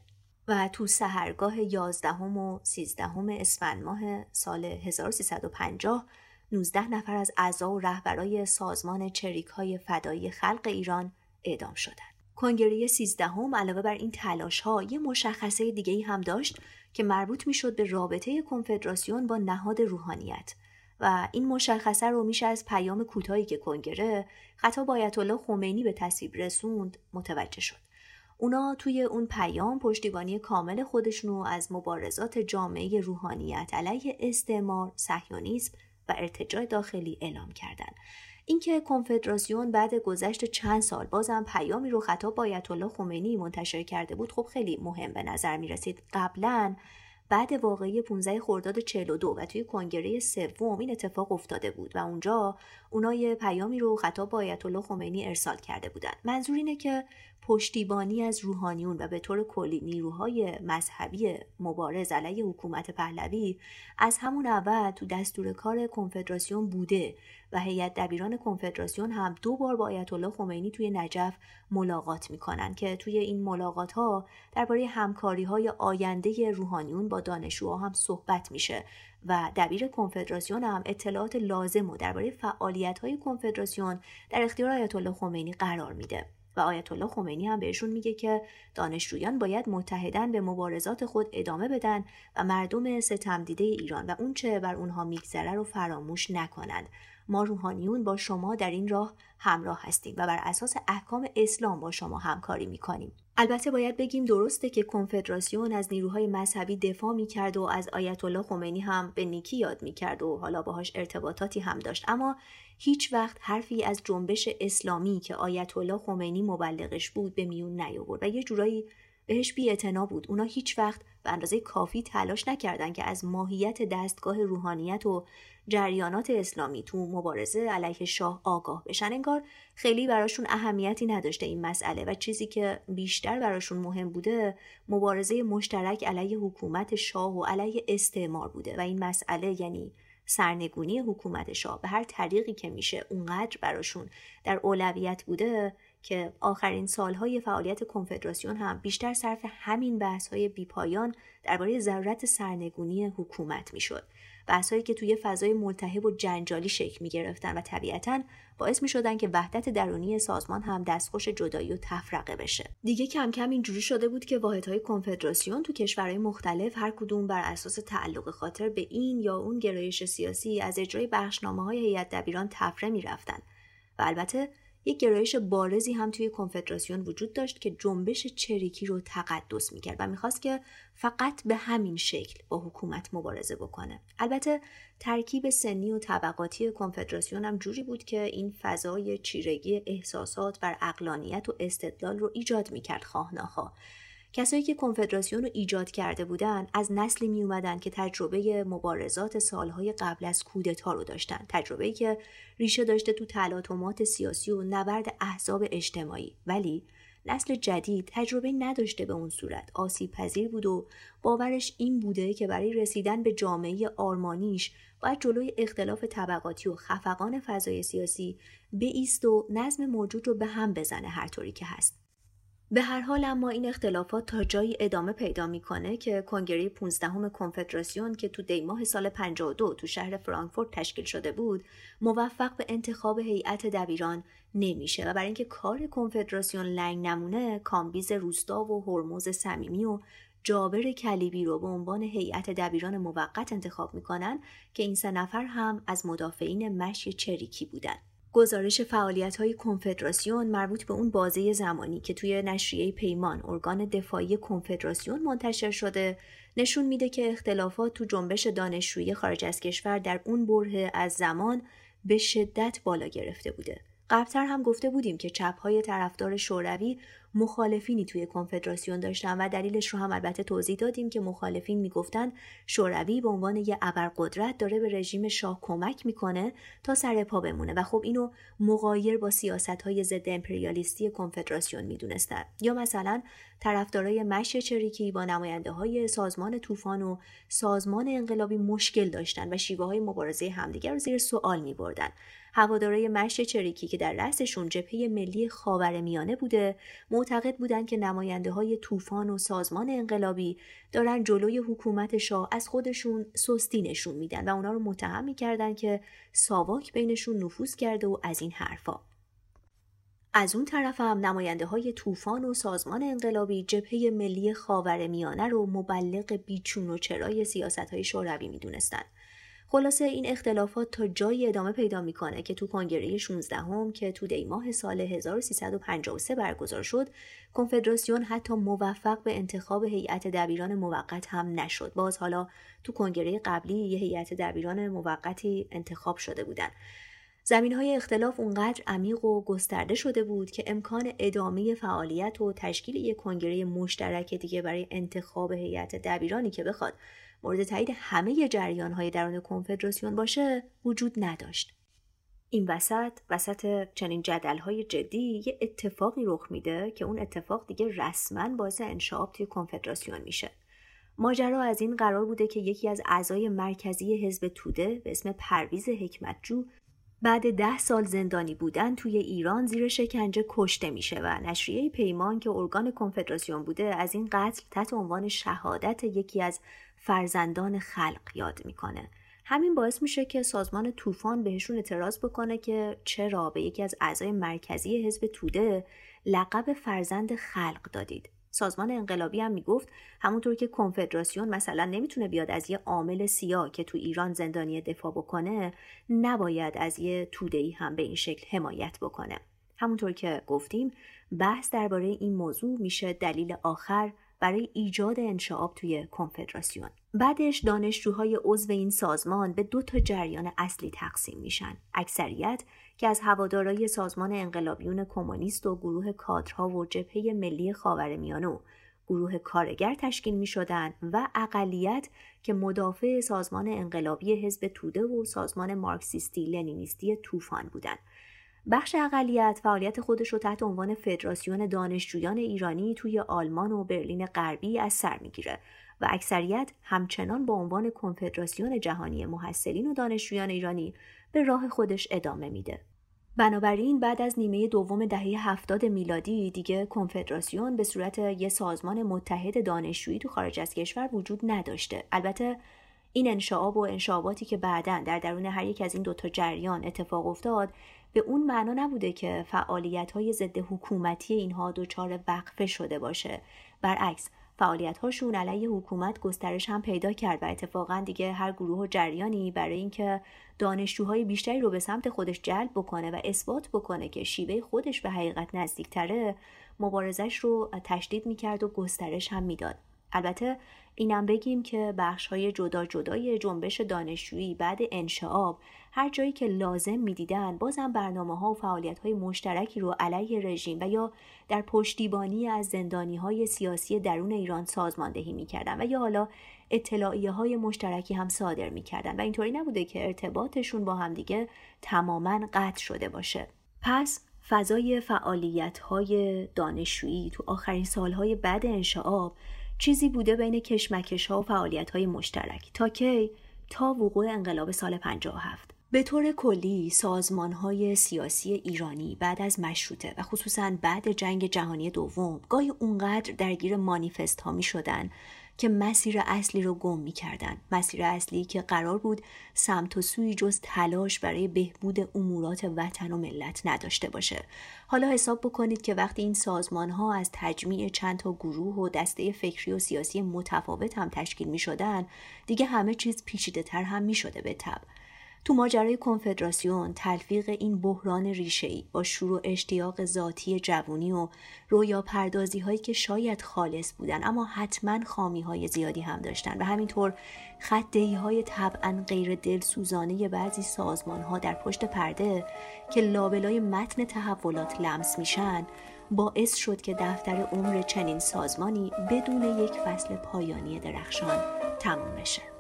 و تو سهرگاه 11 و 13 اسفند ماه سال 1350 19 نفر از اعضا و رهبرای سازمان چریک های فدایی خلق ایران اعدام شدند. کنگره 13 هم علاوه بر این تلاش ها یه مشخصه دیگه ای هم داشت که مربوط می شد به رابطه کنفدراسیون با نهاد روحانیت و این مشخصه رو میشه از پیام کوتاهی که کنگره خطاب آیت الله خمینی به تصویب رسوند متوجه شد. اونا توی اون پیام پشتیبانی کامل خودشونو از مبارزات جامعه روحانیت علیه استعمار، صهیونیسم و ارتجاع داخلی اعلام کردند. اینکه کنفدراسیون بعد گذشت چند سال بازم پیامی رو خطاب با آیت الله خمینی منتشر کرده بود خب خیلی مهم به نظر می رسید قبلا بعد واقعی 15 خرداد 42 و توی کنگره سوم این اتفاق افتاده بود و اونجا اونا یه پیامی رو خطاب با آیت الله خمینی ارسال کرده بودن منظور اینه که پشتیبانی از روحانیون و به طور کلی نیروهای مذهبی مبارز علیه حکومت پهلوی از همون اول تو دستور کار کنفدراسیون بوده و هیئت دبیران کنفدراسیون هم دو بار با آیت الله خمینی توی نجف ملاقات می‌کنن که توی این ملاقات ها درباره همکاری های آینده روحانیون با دانشجوها هم صحبت میشه و دبیر کنفدراسیون هم اطلاعات لازم و درباره فعالیت های کنفدراسیون در اختیار آیت الله خمینی قرار میده. و آیت الله خمینی هم بهشون میگه که دانشجویان باید متحدن به مبارزات خود ادامه بدن و مردم ستمدیده ایران و اونچه بر اونها میگذره رو فراموش نکنند. ما روحانیون با شما در این راه همراه هستیم و بر اساس احکام اسلام با شما همکاری می‌کنیم. البته باید بگیم درسته که کنفدراسیون از نیروهای مذهبی دفاع می‌کرد و از آیت الله خمینی هم به نیکی یاد می‌کرد و حالا باهاش ارتباطاتی هم داشت. اما هیچ وقت حرفی از جنبش اسلامی که آیت الله خمینی مبلغش بود به میون نیاورد و یه جورایی بهش بی بود. اونا هیچ وقت به اندازه کافی تلاش نکردن که از ماهیت دستگاه روحانیت و جریانات اسلامی تو مبارزه علیه شاه آگاه بشن. انگار خیلی براشون اهمیتی نداشته این مسئله و چیزی که بیشتر براشون مهم بوده مبارزه مشترک علیه حکومت شاه و علیه استعمار بوده و این مسئله یعنی سرنگونی حکومت شاه به هر طریقی که میشه اونقدر براشون در اولویت بوده که آخرین سالهای فعالیت کنفدراسیون هم بیشتر صرف همین بحثهای بیپایان درباره ضرورت سرنگونی حکومت می‌شد. بحثهایی که توی فضای ملتهب و جنجالی شکل می گرفتن و طبیعتا باعث می شدن که وحدت درونی سازمان هم دستخوش جدایی و تفرقه بشه دیگه کم کم اینجوری شده بود که واحدهای کنفدراسیون تو کشورهای مختلف هر کدوم بر اساس تعلق خاطر به این یا اون گرایش سیاسی از اجرای بخشنامه های هیئت دبیران تفره می رفتن. و البته یک گرایش بارزی هم توی کنفدراسیون وجود داشت که جنبش چریکی رو تقدس می‌کرد و می‌خواست که فقط به همین شکل با حکومت مبارزه بکنه. البته ترکیب سنی و طبقاتی کنفدراسیون هم جوری بود که این فضای چیرگی احساسات بر اقلانیت و استدلال رو ایجاد می‌کرد خواه نخواه کسایی که کنفدراسیون رو ایجاد کرده بودند از نسلی می اومدن که تجربه مبارزات سالهای قبل از کودتا رو داشتن. تجربه که ریشه داشته تو تلاطمات سیاسی و نبرد احزاب اجتماعی. ولی نسل جدید تجربه نداشته به اون صورت. آسیب پذیر بود و باورش این بوده که برای رسیدن به جامعه آرمانیش باید جلوی اختلاف طبقاتی و خفقان فضای سیاسی ایست و نظم موجود رو به هم بزنه هر طوری که هست. به هر حال اما این اختلافات تا جایی ادامه پیدا می‌کنه که کنگره 15 کنفدراسیون که تو دیماه سال 52 تو شهر فرانکفورت تشکیل شده بود موفق به انتخاب هیئت دبیران نمیشه و برای اینکه کار کنفدراسیون لنگ نمونه کامبیز روستا و هرمز صمیمی و جابر کلیبی رو به عنوان هیئت دبیران موقت انتخاب می‌کنن که این سه نفر هم از مدافعین مشی چریکی بودن. گزارش فعالیت های کنفدراسیون مربوط به اون بازه زمانی که توی نشریه پیمان ارگان دفاعی کنفدراسیون منتشر شده نشون میده که اختلافات تو جنبش دانشجویی خارج از کشور در اون بره از زمان به شدت بالا گرفته بوده. قبلتر هم گفته بودیم که چپهای طرفدار شوروی مخالفینی توی کنفدراسیون داشتن و دلیلش رو هم البته توضیح دادیم که مخالفین می‌گفتن شوروی به عنوان یه ابرقدرت داره به رژیم شاه کمک می‌کنه تا سر پا بمونه و خب اینو مقایر با سیاست های ضد امپریالیستی کنفدراسیون می‌دونستن یا مثلا طرفدارای مشی چریکی با نماینده های سازمان طوفان و سازمان انقلابی مشکل داشتن و شیوه های مبارزه همدیگر رو زیر سوال می بردن. هوادارای مشی چریکی که در رأسشون جبهه ملی خاورمیانه بوده معتقد بودند که نماینده های طوفان و سازمان انقلابی دارن جلوی حکومت شاه از خودشون سستی نشون میدن و اونا رو متهم می‌کردن که ساواک بینشون نفوذ کرده و از این حرفا. از اون طرف هم نماینده های طوفان و سازمان انقلابی جبهه ملی خاورمیانه رو مبلغ بیچون و چرای سیاست های شوروی می‌دونستند خلاصه این اختلافات تا جایی ادامه پیدا می‌کنه که تو کنگره 16 هم که تو دیماه سال 1353 برگزار شد کنفدراسیون حتی موفق به انتخاب هیئت دبیران موقت هم نشد. باز حالا تو کنگره قبلی یه هیئت دبیران موقتی انتخاب شده بودن. زمین های اختلاف اونقدر عمیق و گسترده شده بود که امکان ادامه فعالیت و تشکیل یک کنگره مشترک دیگه برای انتخاب هیئت دبیرانی که بخواد مورد تایید همه جریان های درون کنفدراسیون باشه وجود نداشت. این وسط وسط چنین جدل های جدی یه اتفاقی رخ میده که اون اتفاق دیگه رسما باعث انشعاب توی کنفدراسیون میشه. ماجرا از این قرار بوده که یکی از اعضای مرکزی حزب توده به اسم پرویز حکمتجو بعد ده سال زندانی بودن توی ایران زیر شکنجه کشته میشه و نشریه پیمان که ارگان کنفدراسیون بوده از این قتل تحت عنوان شهادت یکی از فرزندان خلق یاد می‌کنه. همین باعث میشه که سازمان طوفان بهشون اعتراض بکنه که چرا به یکی از اعضای مرکزی حزب توده لقب فرزند خلق دادید. سازمان انقلابی هم می‌گفت همونطور که کنفدراسیون مثلا نمی‌تونه بیاد از یه عامل سیاه که تو ایران زندانی دفاع بکنه نباید از یه تودهی هم به این شکل حمایت بکنه. همونطور که گفتیم بحث درباره این موضوع میشه دلیل آخر برای ایجاد انشعاب توی کنفدراسیون. بعدش دانشجوهای عضو این سازمان به دو تا جریان اصلی تقسیم میشن. اکثریت که از هوادارای سازمان انقلابیون کمونیست و گروه کادرها و جبهه ملی خاورمیانه و گروه کارگر تشکیل می شدن و اقلیت که مدافع سازمان انقلابی حزب توده و سازمان مارکسیستی لنینیستی طوفان بودند. بخش اقلیت فعالیت خودش رو تحت عنوان فدراسیون دانشجویان ایرانی توی آلمان و برلین غربی از سر می‌گیره و اکثریت همچنان با عنوان کنفدراسیون جهانی محصلین و دانشجویان ایرانی به راه خودش ادامه میده. بنابراین بعد از نیمه دوم دهه هفتاد میلادی دیگه کنفدراسیون به صورت یه سازمان متحد دانشجویی تو خارج از کشور وجود نداشته. البته این انشعاب و انشعاباتی که بعدا در درون هر یک از این دوتا جریان اتفاق افتاد به اون معنا نبوده که فعالیت های ضد حکومتی اینها دچار وقفه شده باشه برعکس فعالیت هاشون علیه حکومت گسترش هم پیدا کرد و اتفاقا دیگه هر گروه و جریانی برای اینکه دانشجوهای بیشتری رو به سمت خودش جلب بکنه و اثبات بکنه که شیوه خودش به حقیقت نزدیکتره مبارزش رو تشدید می‌کرد و گسترش هم می‌داد. البته اینم بگیم که بخش های جدا جدای جنبش دانشجویی بعد انشعاب هر جایی که لازم می‌دیدن بازم برنامه ها و فعالیت های مشترکی رو علیه رژیم و یا در پشتیبانی از زندانی های سیاسی درون ایران سازماندهی می‌کردن و یا حالا اطلاعیه های مشترکی هم صادر می‌کردن و اینطوری نبوده که ارتباطشون با همدیگه تماما قطع شده باشه. پس فضای فعالیت های دانشجویی تو آخرین سالهای بعد انشعاب چیزی بوده بین کشمکش ها و فعالیت های مشترک تا کی؟ تا وقوع انقلاب سال 57 به طور کلی سازمان های سیاسی ایرانی بعد از مشروطه و خصوصا بعد جنگ جهانی دوم گاهی اونقدر درگیر مانیفست ها می شدن که مسیر اصلی رو گم می کردن. مسیر اصلی که قرار بود سمت و سوی جز تلاش برای بهبود امورات وطن و ملت نداشته باشه. حالا حساب بکنید که وقتی این سازمان ها از تجمیع چند تا گروه و دسته فکری و سیاسی متفاوت هم تشکیل می شدن دیگه همه چیز پیچیده تر هم می شده به تب. تو ماجرای کنفدراسیون تلفیق این بحران ریشه‌ای با شروع اشتیاق ذاتی جوونی و رویا پردازی هایی که شاید خالص بودن اما حتما خامی های زیادی هم داشتن و همینطور خط های طبعا غیر دلسوزانه بعضی سازمان ها در پشت پرده که لابلای متن تحولات لمس میشن باعث شد که دفتر عمر چنین سازمانی بدون یک فصل پایانی درخشان تموم بشه.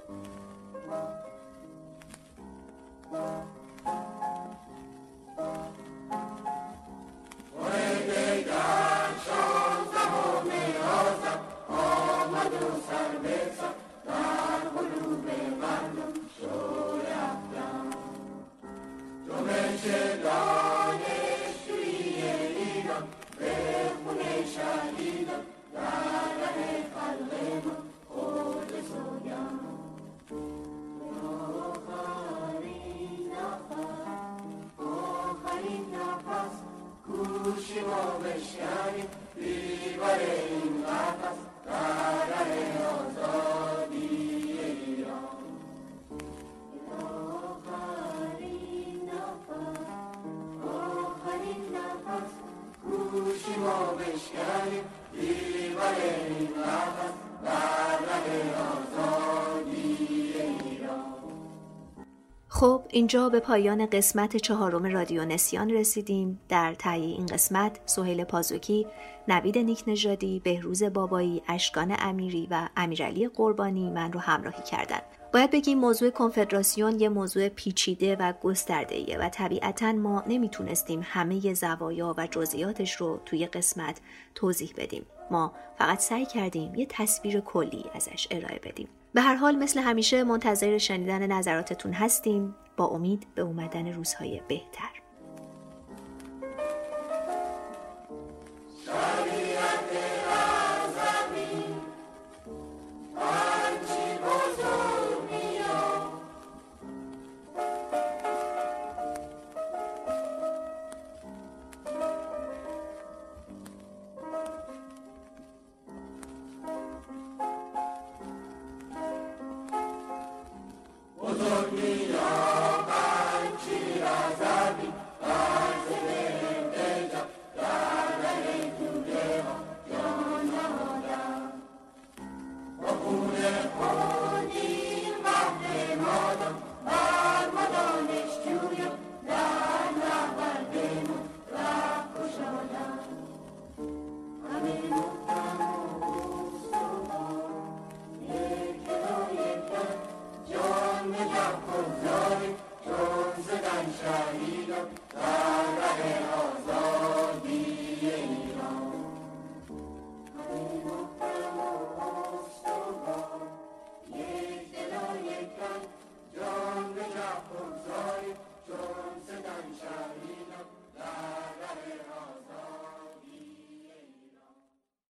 اینجا به پایان قسمت چهارم رادیو نسیان رسیدیم. در تهیه این قسمت سهیل پازوکی نوید نیک نژادی بهروز بابایی اشکان امیری و امیرعلی قربانی من رو همراهی کردن. باید بگیم موضوع کنفدراسیون یه موضوع پیچیده و گسترده و طبیعتا ما نمی‌تونستیم همه زوایا و جزئیاتش رو توی قسمت توضیح بدیم. ما فقط سعی کردیم یه تصویر کلی ازش ارائه بدیم. به هر حال مثل همیشه منتظر شنیدن نظراتتون هستیم. با امید به اومدن روزهای بهتر.